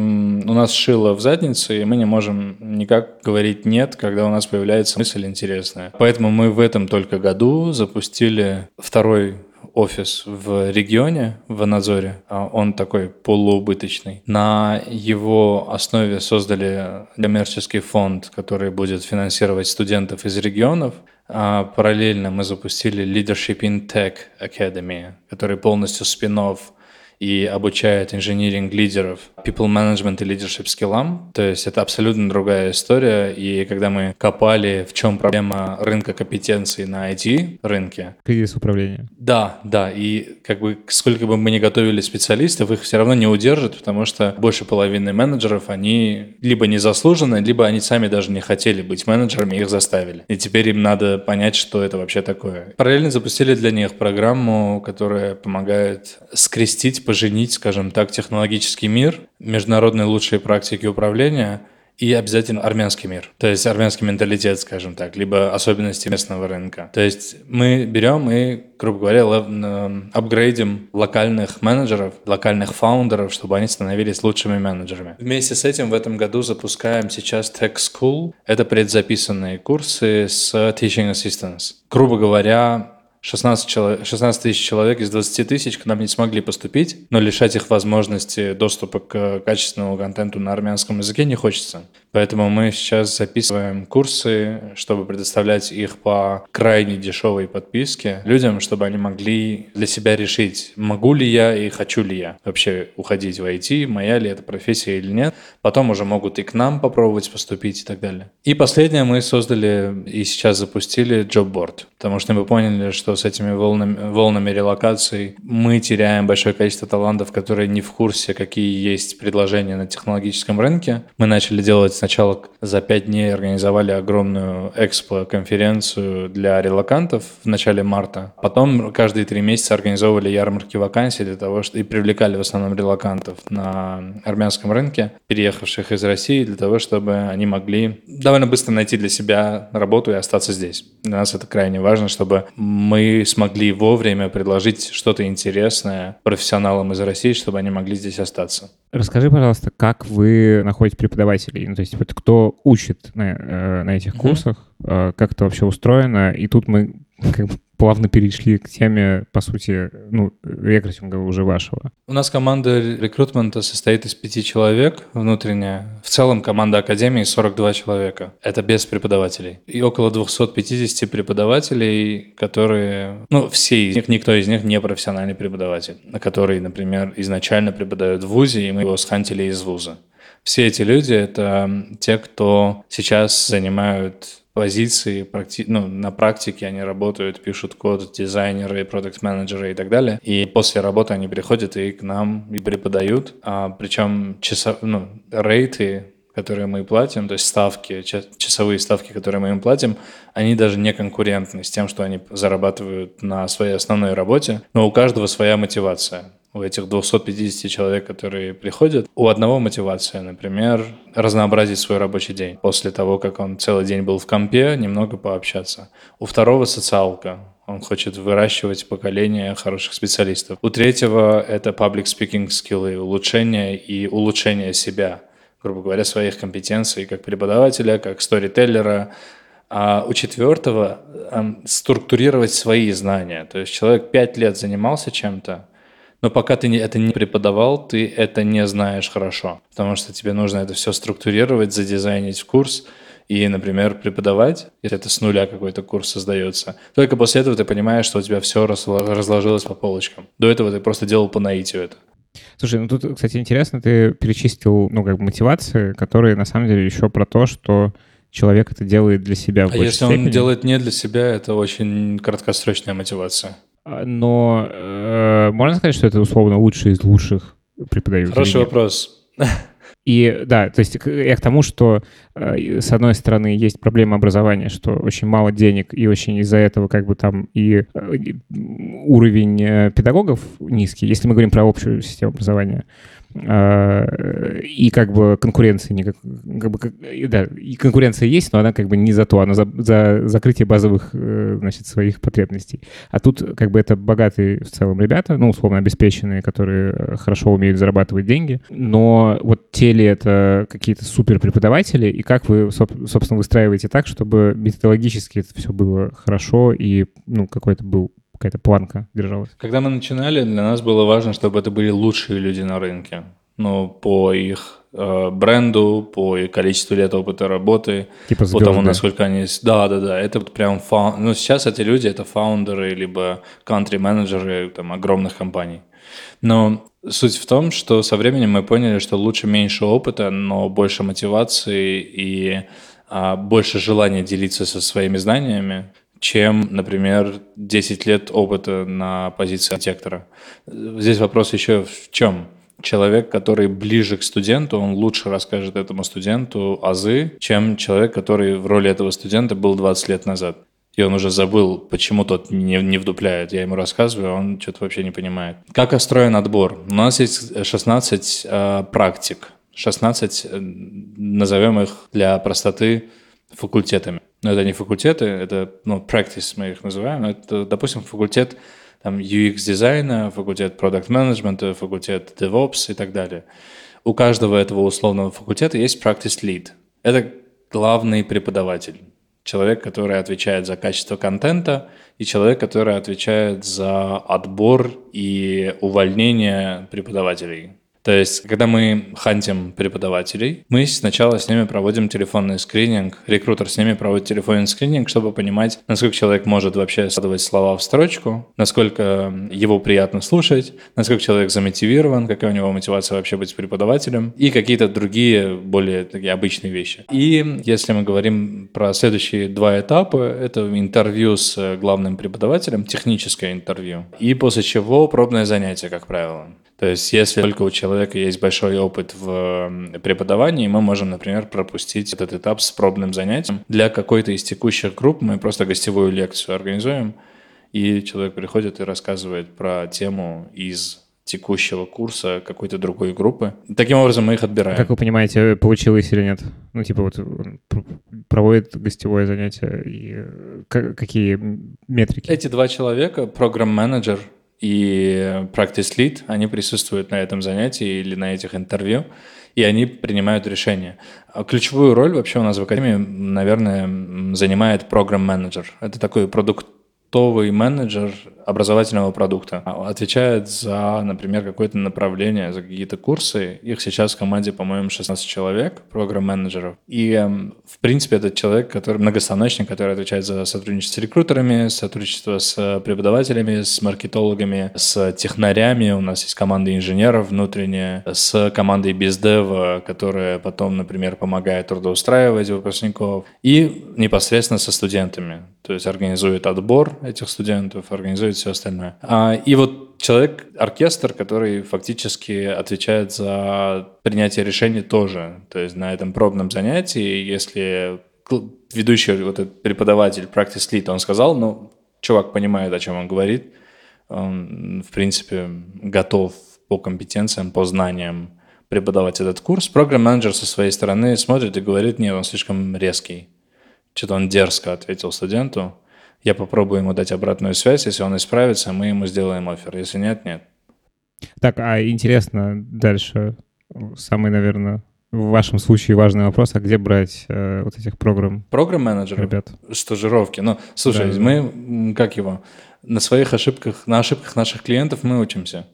Speaker 1: нас шило в заднице, и мы не можем никак говорить «нет», когда у нас появляется мысль интересная. Поэтому мы в этом только году запустили второй офис в регионе, в Анадзоре. А он такой полуубыточный. На его основе создали коммерческий фонд, который будет финансировать студентов из регионов. А параллельно мы запустили Leadership in Tech Academy, который полностью спин и обучает инжиниринг-лидеров people management и leadership скиллам. То есть это абсолютно другая история. И когда мы копали, в чем проблема рынка компетенций на IT-рынке.
Speaker 2: Кризис управления.
Speaker 1: Да, да. И как бы сколько бы мы ни готовили специалистов, их все равно не удержат, потому что больше половины менеджеров, они либо незаслуженно, либо они сами даже не хотели быть менеджерами, их заставили. И теперь им надо понять, что это вообще такое. Параллельно запустили для них программу, которая помогает скрестить, поженить, скажем так, технологический мир, международные лучшие практики управления и обязательно армянский мир. То есть армянский менталитет, скажем так, либо особенности местного рынка. То есть мы берем и, грубо говоря, апгрейдим локальных менеджеров, локальных фаундеров, чтобы они становились лучшими менеджерами. Вместе с этим в этом году запускаем сейчас Tech School. Это предзаписанные курсы с Teaching Assistance. Грубо говоря, 16, человек, 16 тысяч человек из 20 тысяч к нам не смогли поступить, но лишать их возможности доступа к качественному контенту на армянском языке не хочется. Поэтому мы сейчас записываем курсы, чтобы предоставлять их по крайне дешевой подписке людям, чтобы они могли для себя решить, могу ли я и хочу ли я вообще уходить в IT, моя ли это профессия или нет. Потом уже могут и к нам попробовать поступить и так далее. И последнее мы создали и сейчас запустили джобборд, потому что мы поняли, что с этими волнами, волнами релокаций мы теряем большое количество талантов, которые не в курсе, какие есть предложения на технологическом рынке. Мы начали делать сначала за пять дней организовали огромную экспо-конференцию для релакантов в начале марта. Потом каждые три месяца организовывали ярмарки вакансий для того, что и привлекали в основном релакантов на армянском рынке, переехавших из России, для того, чтобы они могли довольно быстро найти для себя работу и остаться здесь. Для нас это крайне важно, чтобы мы смогли вовремя предложить что-то интересное профессионалам из России, чтобы они могли здесь остаться.
Speaker 2: Расскажи, пожалуйста, как вы находите преподавателей? Ну, то есть есть вот кто учит на, э, на этих курсах, mm-hmm. как это вообще устроено. И тут мы как бы плавно перешли к теме, по сути, ну, рекрутинга уже вашего.
Speaker 1: У нас команда рекрутмента состоит из пяти человек внутренняя. В целом команда Академии 42 человека. Это без преподавателей. И около 250 преподавателей, которые... Ну, все из них, никто из них не профессиональный преподаватель, который, например, изначально преподает в ВУЗе, и мы его схантили из ВУЗа. Все эти люди — это те, кто сейчас занимают позиции, практи... ну, на практике они работают, пишут код, дизайнеры, продукт-менеджеры и так далее. И после работы они приходят и к нам и преподают. А, причем часов... ну, рейты, которые мы платим, то есть ставки, часовые ставки, которые мы им платим, они даже не конкурентны с тем, что они зарабатывают на своей основной работе, но у каждого своя мотивация у этих 250 человек, которые приходят, у одного мотивация, например, разнообразить свой рабочий день. После того, как он целый день был в компе, немного пообщаться. У второго социалка. Он хочет выращивать поколение хороших специалистов. У третьего это public speaking скиллы, улучшение и улучшение себя, грубо говоря, своих компетенций как преподавателя, как сторителлера, а у четвертого структурировать свои знания. То есть человек пять лет занимался чем-то, но пока ты это не преподавал, ты это не знаешь хорошо, потому что тебе нужно это все структурировать, задизайнить в курс и, например, преподавать, если это с нуля какой-то курс создается. Только после этого ты понимаешь, что у тебя все разложилось по полочкам. До этого ты просто делал по наитию это.
Speaker 2: Слушай, ну тут, кстати, интересно, ты перечислил, ну, как бы мотивации, которые на самом деле еще про то, что человек это делает для себя.
Speaker 1: А если степени. он делает не для себя, это очень краткосрочная мотивация.
Speaker 2: А, но э, можно сказать, что это условно лучший из лучших преподающих?
Speaker 1: Хороший вопрос.
Speaker 2: И да, то есть я к тому, что э, с одной стороны есть проблема образования, что очень мало денег, и очень из-за этого как бы там и э, уровень э, педагогов низкий, если мы говорим про общую систему образования. И как бы конкуренции никак, как бы, да, и конкуренция есть, но она как бы не за то, она за, за закрытие базовых, э, значит, своих потребностей. А тут как бы это богатые в целом ребята, ну, условно обеспеченные, которые э, хорошо умеют зарабатывать деньги, но вот те ли это какие-то супер преподаватели, и как вы, собственно, выстраиваете так, чтобы методологически это все было хорошо и, ну, какой-то был какая-то планка держалась?
Speaker 1: Когда мы начинали, для нас было важно, чтобы это были лучшие люди на рынке. Ну, по их э, бренду, по количеству лет опыта работы,
Speaker 2: типа
Speaker 1: по тому, насколько они... Да, да, да, это прям... Фау... Ну, сейчас эти люди — это фаундеры, либо country-менеджеры там, огромных компаний. Но суть в том, что со временем мы поняли, что лучше меньше опыта, но больше мотивации и а, больше желания делиться со своими знаниями, чем, например, 10 лет опыта на позиции архитектора. Здесь вопрос еще в чем? Человек, который ближе к студенту, он лучше расскажет этому студенту азы, чем человек, который в роли этого студента был 20 лет назад. И он уже забыл, почему тот не, не вдупляет. Я ему рассказываю, а он что-то вообще не понимает. Как устроен отбор? У нас есть 16 э, практик. 16, э, назовем их для простоты, факультетами. Но это не факультеты, это, ну, practice мы их называем. Это, допустим, факультет там, UX-дизайна, факультет продукт менеджмента факультет DevOps и так далее. У каждого этого условного факультета есть practice lead. Это главный преподаватель человек, который отвечает за качество контента, и человек, который отвечает за отбор и увольнение преподавателей. То есть, когда мы хантим преподавателей, мы сначала с ними проводим телефонный скрининг, рекрутер с ними проводит телефонный скрининг, чтобы понимать, насколько человек может вообще складывать слова в строчку, насколько его приятно слушать, насколько человек замотивирован, какая у него мотивация вообще быть преподавателем и какие-то другие более такие обычные вещи. И если мы говорим про следующие два этапа, это интервью с главным преподавателем, техническое интервью, и после чего пробное занятие, как правило. То есть, если только у человека есть большой опыт в преподавании, мы можем, например, пропустить этот этап с пробным занятием. Для какой-то из текущих групп мы просто гостевую лекцию организуем, и человек приходит и рассказывает про тему из текущего курса какой-то другой группы. Таким образом мы их отбираем.
Speaker 2: Как вы понимаете, получилось или нет? Ну, типа вот проводит гостевое занятие, и э, какие метрики?
Speaker 1: Эти два человека, программ-менеджер и practice lead, они присутствуют на этом занятии или на этих интервью, и они принимают решения. А ключевую роль вообще у нас в Академии, наверное, занимает программ-менеджер. Это такой продукт продуктовый менеджер образовательного продукта. Отвечает за, например, какое-то направление, за какие-то курсы. Их сейчас в команде, по-моему, 16 человек, программ-менеджеров. И, эм, в принципе, этот человек, который многостаночник, который отвечает за сотрудничество с рекрутерами, сотрудничество с преподавателями, с маркетологами, с технарями. У нас есть команда инженеров внутренняя, с командой бездева, которая потом, например, помогает трудоустраивать выпускников. И непосредственно со студентами. То есть организует отбор, этих студентов, организует все остальное. А, и вот человек-оркестр, который фактически отвечает за принятие решений тоже. То есть на этом пробном занятии, если ведущий вот этот преподаватель, practice lead, он сказал, ну, чувак понимает, о чем он говорит, он, в принципе, готов по компетенциям, по знаниям преподавать этот курс. Программ-менеджер со своей стороны смотрит и говорит, нет, он слишком резкий. Что-то он дерзко ответил студенту. Я попробую ему дать обратную связь. Если он исправится, мы ему сделаем офер. Если нет, нет.
Speaker 2: Так, а интересно дальше, самый, наверное, в вашем случае важный вопрос, а где брать э, вот этих программ?
Speaker 1: Программ-менеджеров?
Speaker 2: Ребят.
Speaker 1: Стажировки. Ну, слушай, да, мы, как его, на своих ошибках, на ошибках наших клиентов мы учимся.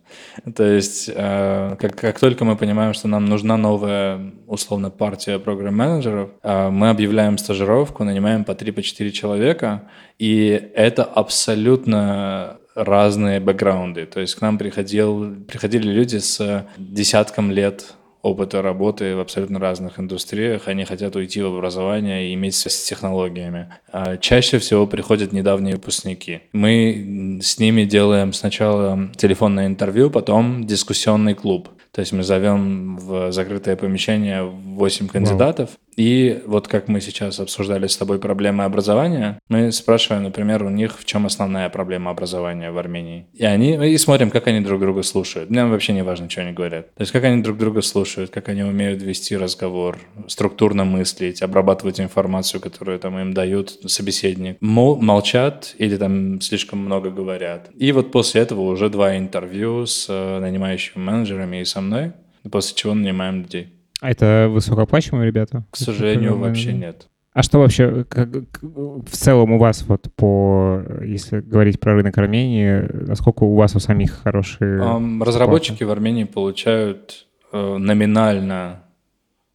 Speaker 1: То есть, э, как, как только мы понимаем, что нам нужна новая, условно, партия программ-менеджеров, э, мы объявляем стажировку, нанимаем по 3-4 по человека, и это абсолютно разные бэкграунды. То есть к нам приходил, приходили люди с десятком лет опыта работы в абсолютно разных индустриях, они хотят уйти в образование и иметь связь с технологиями. А чаще всего приходят недавние выпускники. Мы с ними делаем сначала телефонное интервью, потом дискуссионный клуб. То есть мы зовем в закрытое помещение 8 кандидатов, wow. И вот как мы сейчас обсуждали с тобой проблемы образования, мы спрашиваем, например, у них, в чем основная проблема образования в Армении. И они и смотрим, как они друг друга слушают. Нам вообще не важно, что они говорят. То есть как они друг друга слушают, как они умеют вести разговор, структурно мыслить, обрабатывать информацию, которую там им дают собеседник. Мол, молчат или там слишком много говорят. И вот после этого уже два интервью с э, нанимающими менеджерами и со мной, после чего нанимаем людей.
Speaker 2: А это высокооплачиваемые ребята?
Speaker 1: К сожалению, вообще нет.
Speaker 2: А что вообще как, в целом у вас вот по, если говорить про рынок Армении, насколько у вас у самих хорошие?
Speaker 1: Um, разработчики в Армении получают э, номинально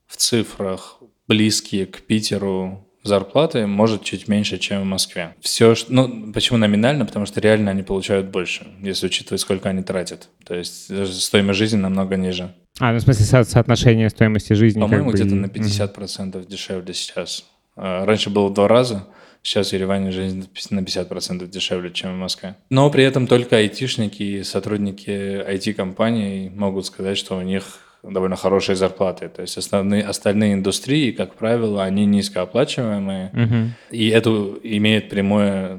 Speaker 1: в цифрах близкие к Питеру зарплаты, может, чуть меньше, чем в Москве. Все, ну, почему номинально? Потому что реально они получают больше, если учитывать, сколько они тратят. То есть стоимость жизни намного ниже.
Speaker 2: А, ну, в смысле, со соотношение стоимости жизни
Speaker 1: По-моему,
Speaker 2: как бы...
Speaker 1: где-то на 50% дешевле сейчас. А, раньше было в два раза, сейчас в Ереване жизнь на 50% дешевле, чем в Москве. Но при этом только айтишники и сотрудники IT-компаний могут сказать, что у них довольно хорошие зарплаты. То есть основные, остальные индустрии, как правило, они низкооплачиваемые,
Speaker 2: Мгм.
Speaker 1: и это имеет прямой,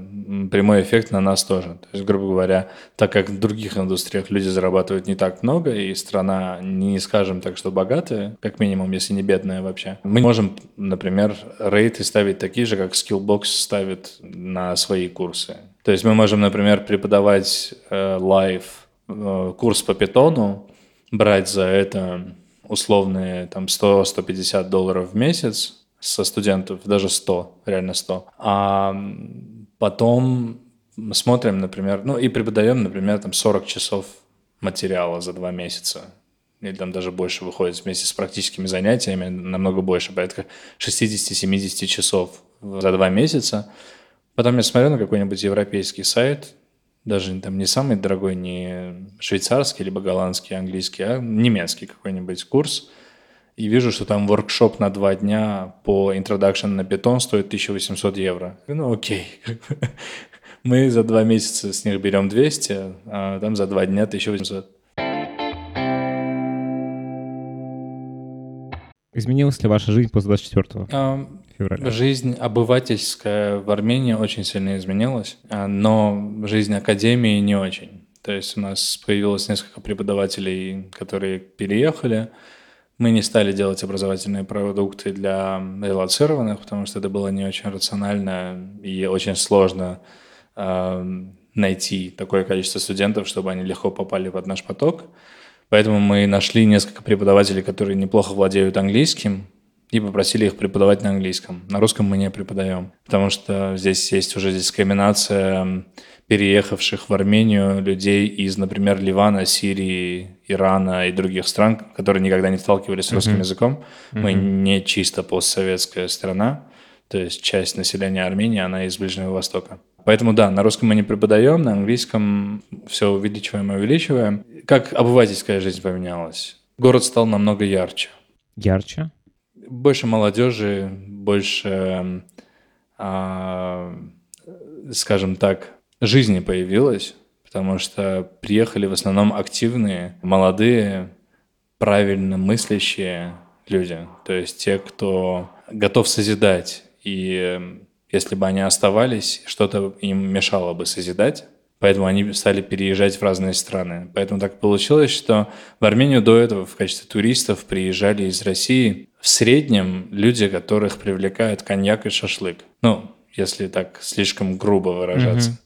Speaker 1: прямой эффект на нас тоже. То есть, грубо говоря, так как в других индустриях люди зарабатывают не так много, и страна не скажем так, что богатая, как минимум, если не бедная вообще, мы можем, например, рейты ставить такие же, как Skillbox ставит на свои курсы. То есть мы можем, например, преподавать э, live э, курс по питону, брать за это условные там 100-150 долларов в месяц со студентов, даже 100, реально 100. А потом мы смотрим, например, ну и преподаем, например, там 40 часов материала за два месяца. Или там даже больше выходит вместе с практическими занятиями, намного больше, порядка 60-70 часов за два месяца. Потом я смотрю на какой-нибудь европейский сайт, даже там не самый дорогой, не швейцарский, либо голландский, английский, а немецкий какой-нибудь курс, и вижу, что там воркшоп на два дня по introduction на питон стоит 1800 евро. Ну, окей. Мы за два месяца с них берем 200, а там за два дня 1800.
Speaker 2: Изменилась ли ваша жизнь после 24
Speaker 1: А,
Speaker 2: февраля?
Speaker 1: Жизнь обывательская в Армении очень сильно изменилась, а, но жизнь академии не очень. То есть у нас появилось несколько преподавателей, которые переехали. Мы не стали делать образовательные продукты для релацированных, потому что это было не очень рационально и очень сложно а, найти такое количество студентов, чтобы они легко попали под наш поток. Поэтому мы нашли несколько преподавателей, которые неплохо владеют английским, и попросили их преподавать на английском. На русском мы не преподаем, потому что здесь есть уже дискриминация переехавших в Армению людей из, например, Ливана, Сирии, Ирана и других стран, которые никогда не сталкивались с русским языком. Мы не чисто постсоветская страна, то есть часть населения Армении, она из Ближнего Востока. Поэтому да, на русском мы не преподаем, на английском все увеличиваем и увеличиваем. Как обывательская жизнь поменялась? Город стал намного ярче.
Speaker 2: Ярче?
Speaker 1: Больше молодежи, больше, а, скажем так, жизни появилось, потому что приехали в основном активные, молодые, правильно мыслящие люди. То есть те, кто готов созидать. И если бы они оставались, что-то им мешало бы созидать. Поэтому они стали переезжать в разные страны. Поэтому так получилось, что в Армению до этого в качестве туристов приезжали из России в среднем люди, которых привлекает коньяк и шашлык. Ну, если так слишком грубо выражаться.
Speaker 2: Мгм.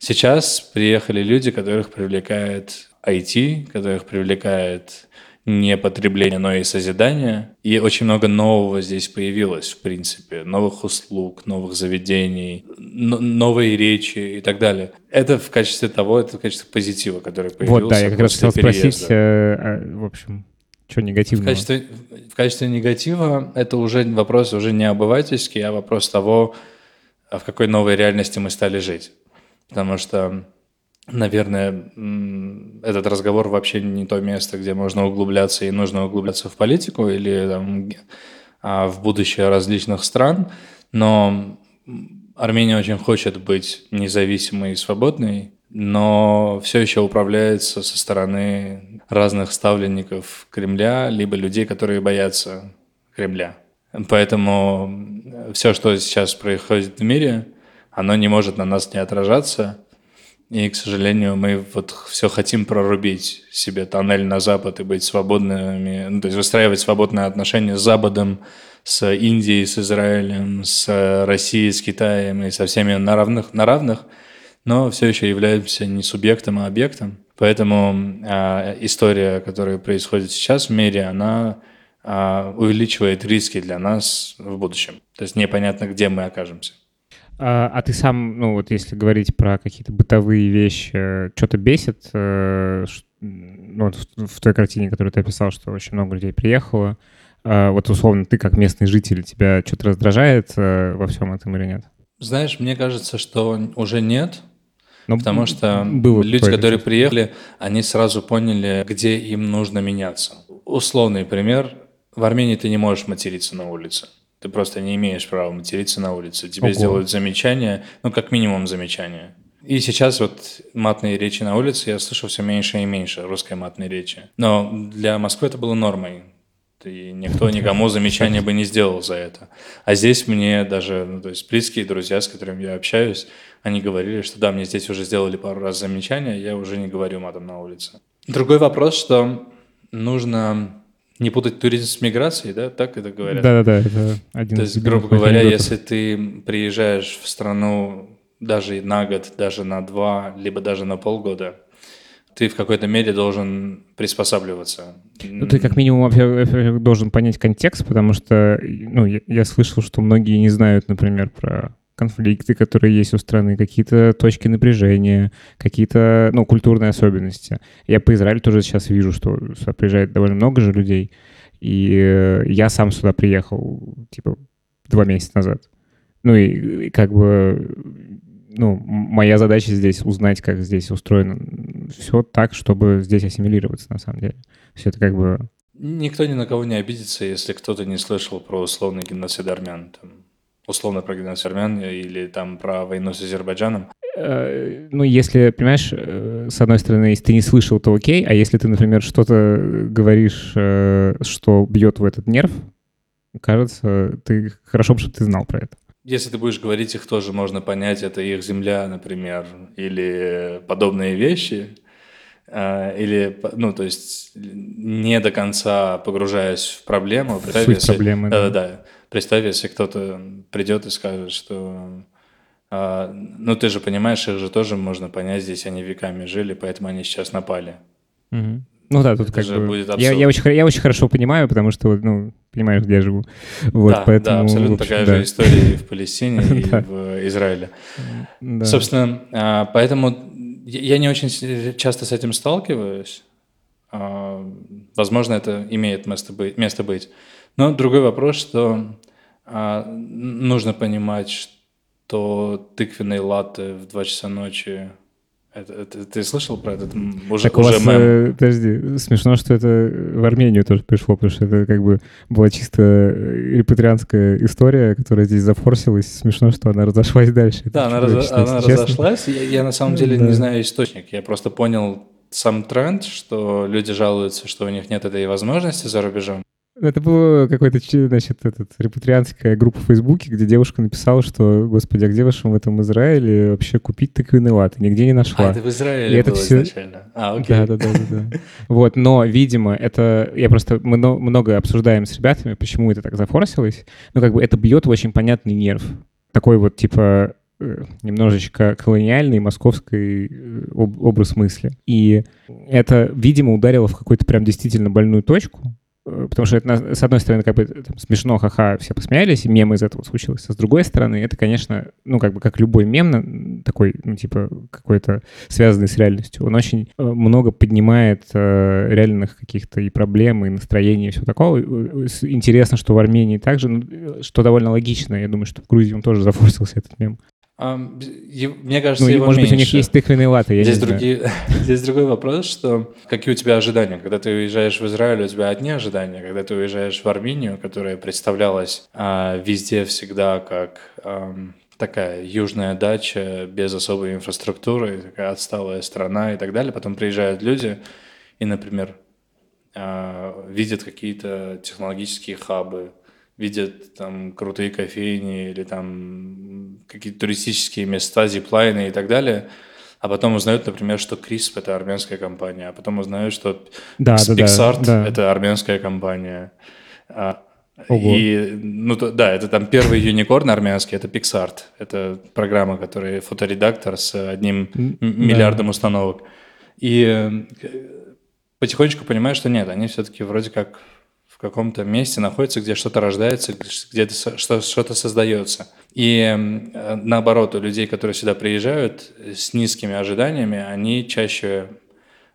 Speaker 1: Сейчас приехали люди, которых привлекает IT, которых привлекает не потребление, но и созидание. И очень много нового здесь появилось, в принципе. Новых услуг, новых заведений, новые речи и так далее. Это в качестве того, это в качестве позитива, который появился
Speaker 2: Вот, да, я как раз хотел спросить,
Speaker 1: переезда.
Speaker 2: э, а, в общем, что
Speaker 1: В
Speaker 2: негативного?
Speaker 1: качестве, в качестве негатива это уже вопрос уже не обывательский, а вопрос того, а в какой новой реальности мы стали жить. Потому что, наверное, этот разговор вообще не то место, где можно углубляться и нужно углубляться в политику или там, а, в будущее различных стран. Но Армения очень хочет быть независимой и свободной, но все еще управляется со стороны разных ставленников Кремля, либо людей, которые боятся Кремля. Поэтому все, что сейчас происходит в мире, оно не может на нас не отражаться. И, к сожалению, мы вот все хотим прорубить себе тоннель на Запад и быть свободными, ну, то есть выстраивать свободные отношения с Западом, с Индией, с Израилем, с Россией, с Китаем и со всеми на равных, на равных, но все еще являемся не субъектом, а объектом. Поэтому а, история, которая происходит сейчас в мире, она а, увеличивает риски для нас в будущем. То есть непонятно, где мы окажемся.
Speaker 2: А, а ты сам, ну вот если говорить про какие-то бытовые вещи, что-то бесит? э, ну, вот в, в той картине, которую ты описал, что очень много людей приехало. А, вот условно ты как местный житель, тебя что-то раздражает э, во всем этом или нет?
Speaker 1: Знаешь, мне кажется, что уже нет,
Speaker 2: Но
Speaker 1: потому что
Speaker 2: было
Speaker 1: люди, которые приехали, они сразу поняли, где им нужно меняться. Условный пример. В Армении ты не можешь материться на улице. Ты просто не имеешь права материться на улице. Тебе
Speaker 2: Ого.
Speaker 1: сделают замечание, ну, как минимум замечание. И сейчас вот матные речи на улице я слышу все меньше и меньше русской матной речи. Но для Москвы это было нормой. И никто никому замечания бы не сделал за это. А здесь мне даже, ну, то есть близкие друзья, с которыми я общаюсь, они говорили, что да, мне здесь уже сделали пару раз замечания, я уже не говорю матом на улице. Другой вопрос, что нужно не путать туризм с миграцией, да, так это говорят?
Speaker 2: Да-да-да, это один
Speaker 1: То есть, грубо говоря,
Speaker 2: анекдотов.
Speaker 1: если ты приезжаешь в страну даже на год, даже на два, либо даже на полгода, ты в какой-то мере должен приспосабливаться.
Speaker 2: Ну, ты как минимум во-первых, должен понять контекст, потому что, ну, я, я слышал, что многие не знают, например, про конфликты, которые есть у страны, какие-то точки напряжения, какие-то, ну, культурные особенности. Я по Израилю тоже сейчас вижу, что сюда приезжает довольно много же людей, и э, я сам сюда приехал, типа, два месяца назад. Ну, и, и как бы, ну, моя задача здесь узнать, как здесь устроено все так, чтобы здесь ассимилироваться, на самом деле. Все это как бы...
Speaker 1: Никто ни на кого не обидится, если кто-то не слышал про условный геноцид армян. Там, условно про геноцид армян или там про войну с Азербайджаном.
Speaker 2: Э, Ну, если, понимаешь, э, с одной стороны, если ты не слышал, то окей, а если ты, например, что-то говоришь, э, что бьет в этот нерв, кажется, ты хорошо бы, чтобы ты знал про это.
Speaker 1: Если ты будешь говорить, их тоже можно понять, это их земля, например, или подобные вещи, а, или, ну, то есть не до конца погружаясь в проблему. Представь,
Speaker 2: Суть
Speaker 1: если-
Speaker 2: проблемы, да.
Speaker 1: Да-да-да. Представь, если кто-то придет и скажет, что... а, ну, ты же понимаешь, их же тоже можно понять, здесь они веками жили, поэтому они сейчас напали.
Speaker 2: Мгм. Ну да, тут
Speaker 1: Это
Speaker 2: как
Speaker 1: же
Speaker 2: бы...
Speaker 1: будет
Speaker 2: я,
Speaker 1: абсурд.
Speaker 2: я, очень, я очень хорошо понимаю, потому что, ну, понимаешь, где я живу. Вот,
Speaker 1: да,
Speaker 2: поэтому,
Speaker 1: да, абсолютно
Speaker 2: общем,
Speaker 1: такая
Speaker 2: да.
Speaker 1: же история и в Палестине, и в Израиле. Собственно, а, поэтому я не очень часто с этим сталкиваюсь. А, Возможно, это имеет место быть. Но другой вопрос, что а, нужно понимать, что тыквенные латте в 2 часа ночи... Это, это- ты слышал про этот уже,
Speaker 2: Так у
Speaker 1: уже
Speaker 2: вас,
Speaker 1: мем?
Speaker 2: э, подожди, смешно, что это в Армению тоже пришло, потому что это как бы была чисто э, репатрианская история, которая здесь зафорсилась. Смешно, что она разошлась дальше. Это
Speaker 1: Да, она, разо- она
Speaker 2: честно.
Speaker 1: разошлась. Я, я на самом деле
Speaker 2: Да.
Speaker 1: не знаю источник. Я просто понял сам тренд, что люди жалуются, что у них нет этой возможности за рубежом.
Speaker 2: Это было какой-то, значит, этот, репатрианская группа в Фейсбуке, где девушка написала, что, господи, а где вашем в этом Израиле вообще купить тыквенный лад? Нигде не нашла.
Speaker 1: А, это в
Speaker 2: И
Speaker 1: Израиле
Speaker 2: это
Speaker 1: было
Speaker 2: всё-
Speaker 1: изначально. А, окей.
Speaker 2: Да, да, да, да, да. Вот, но, видимо, это я просто мно- много обсуждаем с ребятами, почему это так зафорсилось. Ну, как бы это бьет в очень понятный нерв. Такой вот, типа, э, немножечко колониальный московский э, об- образ мысли. И это, видимо, ударило в какую-то прям действительно больную точку, потому что это, с одной стороны, как бы там, смешно, ха-ха, все посмеялись, и мем из этого случился. А с другой стороны, это, конечно, ну, как бы как любой мем, такой, ну, типа, какой-то связанный с реальностью, он очень э, много поднимает э, реальных каких-то и проблем, и настроений, и всего такого. Э, Интересно, что в Армении также, ну, э, что довольно логично. Я думаю, что в Грузии он тоже зафорсился, этот мем.
Speaker 1: Мне кажется,
Speaker 2: Ну,
Speaker 1: его
Speaker 2: может быть, у них
Speaker 1: меньше.
Speaker 2: есть тыквенные латы, я
Speaker 1: Здесь,
Speaker 2: не знаю.
Speaker 1: другие, здесь другой вопрос, что какие у тебя ожидания? Когда ты уезжаешь в Израиль, у тебя одни ожидания. Когда ты уезжаешь в Армению, которая представлялась а, везде всегда как ам, такая южная дача без особой инфраструктуры, такая отсталая страна и так далее. Потом приезжают люди и, например, а, видят какие-то технологические хабы, видят там крутые кофейни или там какие-то туристические места, зиплайны и так далее, а потом узнают, например, что Крисп — это армянская компания, а потом узнают, что
Speaker 2: Да, да, да,
Speaker 1: Pixart
Speaker 2: да.
Speaker 1: это армянская компания. А,
Speaker 2: Ого.
Speaker 1: И, ну, то- да, это там первый юникорн армянский, это Pixart. Это программа, которая фоторедактор с одним
Speaker 2: да.
Speaker 1: миллиардом установок. И э, потихонечку понимаю, что нет, они все-таки вроде как в каком-то месте находятся, где что-то рождается, что- что-то создается. И э, наоборот, у людей, которые сюда приезжают с низкими ожиданиями, они чаще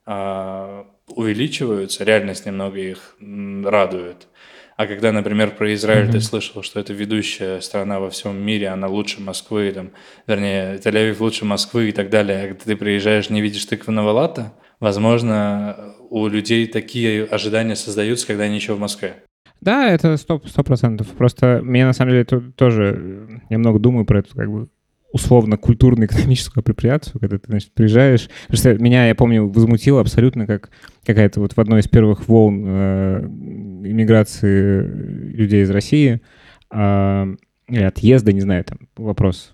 Speaker 1: а, увеличиваются, реальность немного их радует. А когда, например, про Израиль
Speaker 2: Мгм.
Speaker 1: ты слышал, что это ведущая страна во всем мире, она лучше Москвы, там, вернее, Тель-Авив лучше Москвы и так далее, а когда ты приезжаешь, не видишь тыквенного лата, возможно, у людей такие ожидания создаются, когда они еще в Москве.
Speaker 2: Да, это сто процентов. Просто мне на самом деле то- тоже э, я много думаю про эту как бы условно культурно-экономическую апроприацию, когда ты, значит, приезжаешь. Потому что меня, я помню, возмутило абсолютно как какая-то вот в одной из первых волн э, иммиграции людей из России или отъезда, не знаю, там вопрос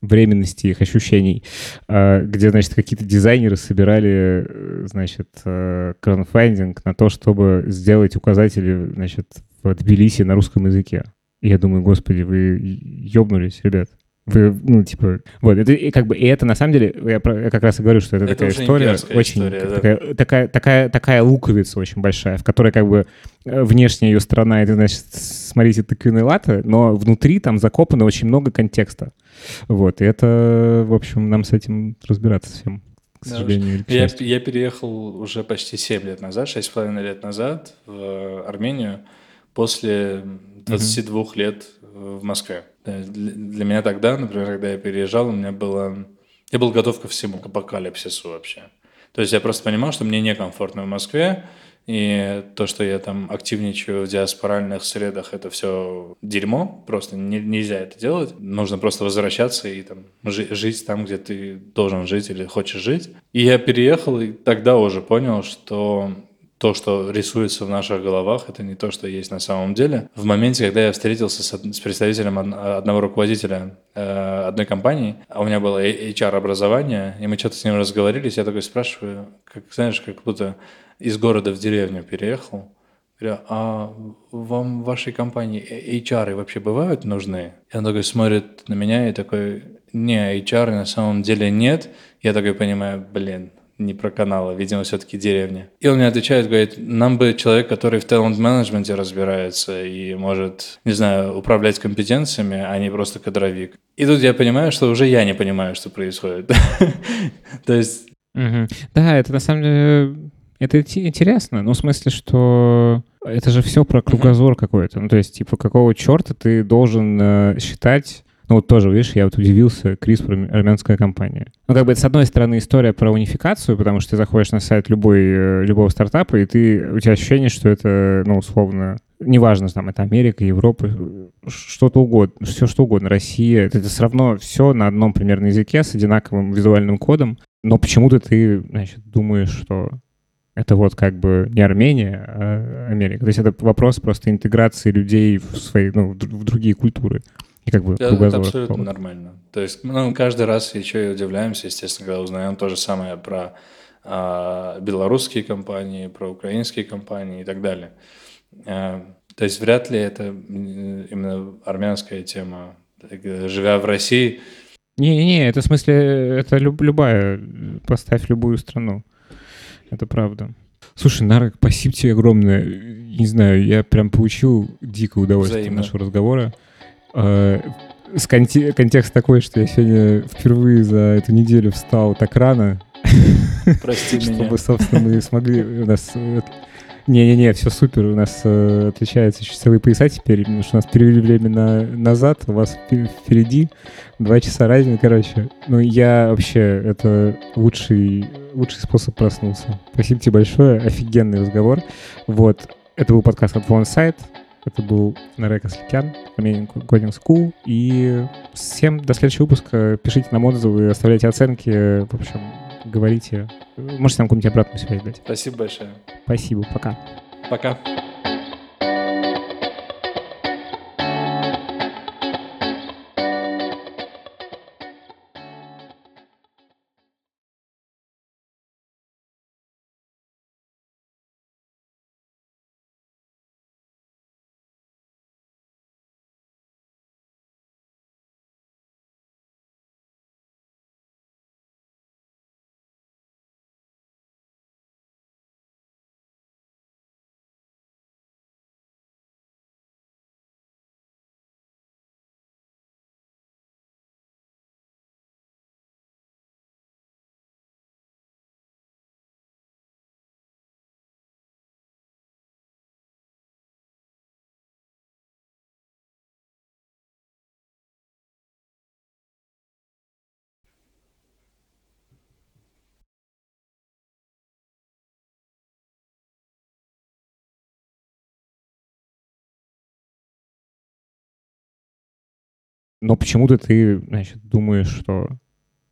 Speaker 2: временности их ощущений, а, где, значит, какие-то дизайнеры собирали, э, значит, э, краудфандинг на то, чтобы сделать указатели, значит, в Тбилиси на русском языке. И я думаю, господи, вы ёбнулись, ребят. Вы, ну, типа, вот, это и как бы, и это на самом деле, я, про- я как раз и говорю, что это,
Speaker 1: Это
Speaker 2: такая история, очень,
Speaker 1: история, да.
Speaker 2: такая, такая, такая, такая луковица очень большая, в которой как бы э, внешняя ее сторона, это, значит, смотрите, тыквенные латы, но внутри там закопано очень много контекста. Вот, и это, в общем, нам с этим разбираться всем, к
Speaker 1: Да
Speaker 2: сожалению. к
Speaker 1: Я, я переехал уже почти 7 лет назад, 6,5 лет назад в Армению после 22 лет в Москве. Для, для меня тогда, например, когда я переезжал, у меня было... Я был готов ко всему, к апокалипсису вообще. То есть я просто понимал, что мне некомфортно в Москве, и то, что я там активничаю в диаспоральных средах, это все дерьмо, просто не- нельзя это делать. Нужно просто возвращаться и там жи- жить там, где ты должен жить или хочешь жить. И я переехал, и тогда уже понял, что то, что рисуется в наших головах, это не то, что есть на самом деле. В моменте, когда я встретился с, с представителем од- одного руководителя э, одной компании, а у меня было HR-образование, и мы что-то с ним разговорились, я такой спрашиваю, как, знаешь, как будто из города в деревню переехал. Говорю, а вам в вашей компании HR вообще бывают нужны? И он такой смотрит на меня и такой, не, HR на самом деле нет. Я такой понимаю, блин, не про каналы, видимо, все-таки деревня. И он мне отвечает, говорит, нам бы человек, который в талант-менеджменте разбирается и может, не знаю, управлять компетенциями, а не просто кадровик. И тут я понимаю, что уже я не понимаю, что происходит. То есть.
Speaker 2: Да, это на самом деле это инте- интересно. Ну, в смысле, что это же все про кругозор какой-то. Ну, то есть, типа, какого черта ты должен э, считать... Ну, вот тоже, видишь, я вот удивился, CRISPR — армянская компания. Ну, как бы это, с одной стороны, история про унификацию, потому что ты заходишь на сайт любой, э, любого стартапа, и ты, у тебя ощущение, что это, ну, условно, неважно, там, это Америка, Европа, э, что-то угодно, все что угодно, Россия, это, это все равно все на одном примерно языке с одинаковым визуальным кодом, но почему-то ты, значит, думаешь, что это вот как бы не Армения, а Америка. То есть это вопрос просто интеграции людей в свои, ну, в др- в другие культуры. И как бы
Speaker 1: это
Speaker 2: кругозор
Speaker 1: абсолютно
Speaker 2: какого-то.
Speaker 1: нормально. То есть, ну, каждый раз еще и удивляемся, естественно, когда узнаем то же самое про а, белорусские компании, про украинские компании и так далее. А, то есть вряд ли это м, именно армянская тема. Э, Живя в России,
Speaker 2: Не-не-не, это в смысле, это люб- любая, поставь любую страну. Это правда. Слушай, Нарок, спасибо тебе огромное. Не знаю, я прям получил дикое удовольствие от
Speaker 1: Взаимно.
Speaker 2: нашего разговора. Э, с конте- контекст такой, что я сегодня впервые за эту неделю встал так рано,
Speaker 1: прости меня.
Speaker 2: чтобы, собственно, мы смогли... У нас... э, Не-не-не, все супер. У нас э, отличаются часовые пояса теперь, потому что у нас перевели время на- назад, у вас впе- впереди два часа разницы, короче. Ну, я вообще... Это лучший, лучший способ проснуться. Спасибо тебе большое. Офигенный разговор. Вот. Это был подкаст от One Site. Это был Нарек Асликян, Armenian Coding School. И всем до следующего выпуска. Пишите нам отзывы, оставляйте оценки. В общем, говорите. Можете нам какую-нибудь обратную связь дать.
Speaker 1: Спасибо большое.
Speaker 2: Спасибо, пока.
Speaker 1: Пока.
Speaker 2: Но почему-то ты, значит, думаешь, что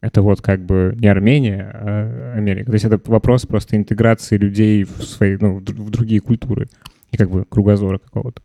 Speaker 2: это вот как бы не Армения, а Америка. То есть это вопрос просто интеграции людей в свои, ну, в другие культуры и как бы кругозора какого-то.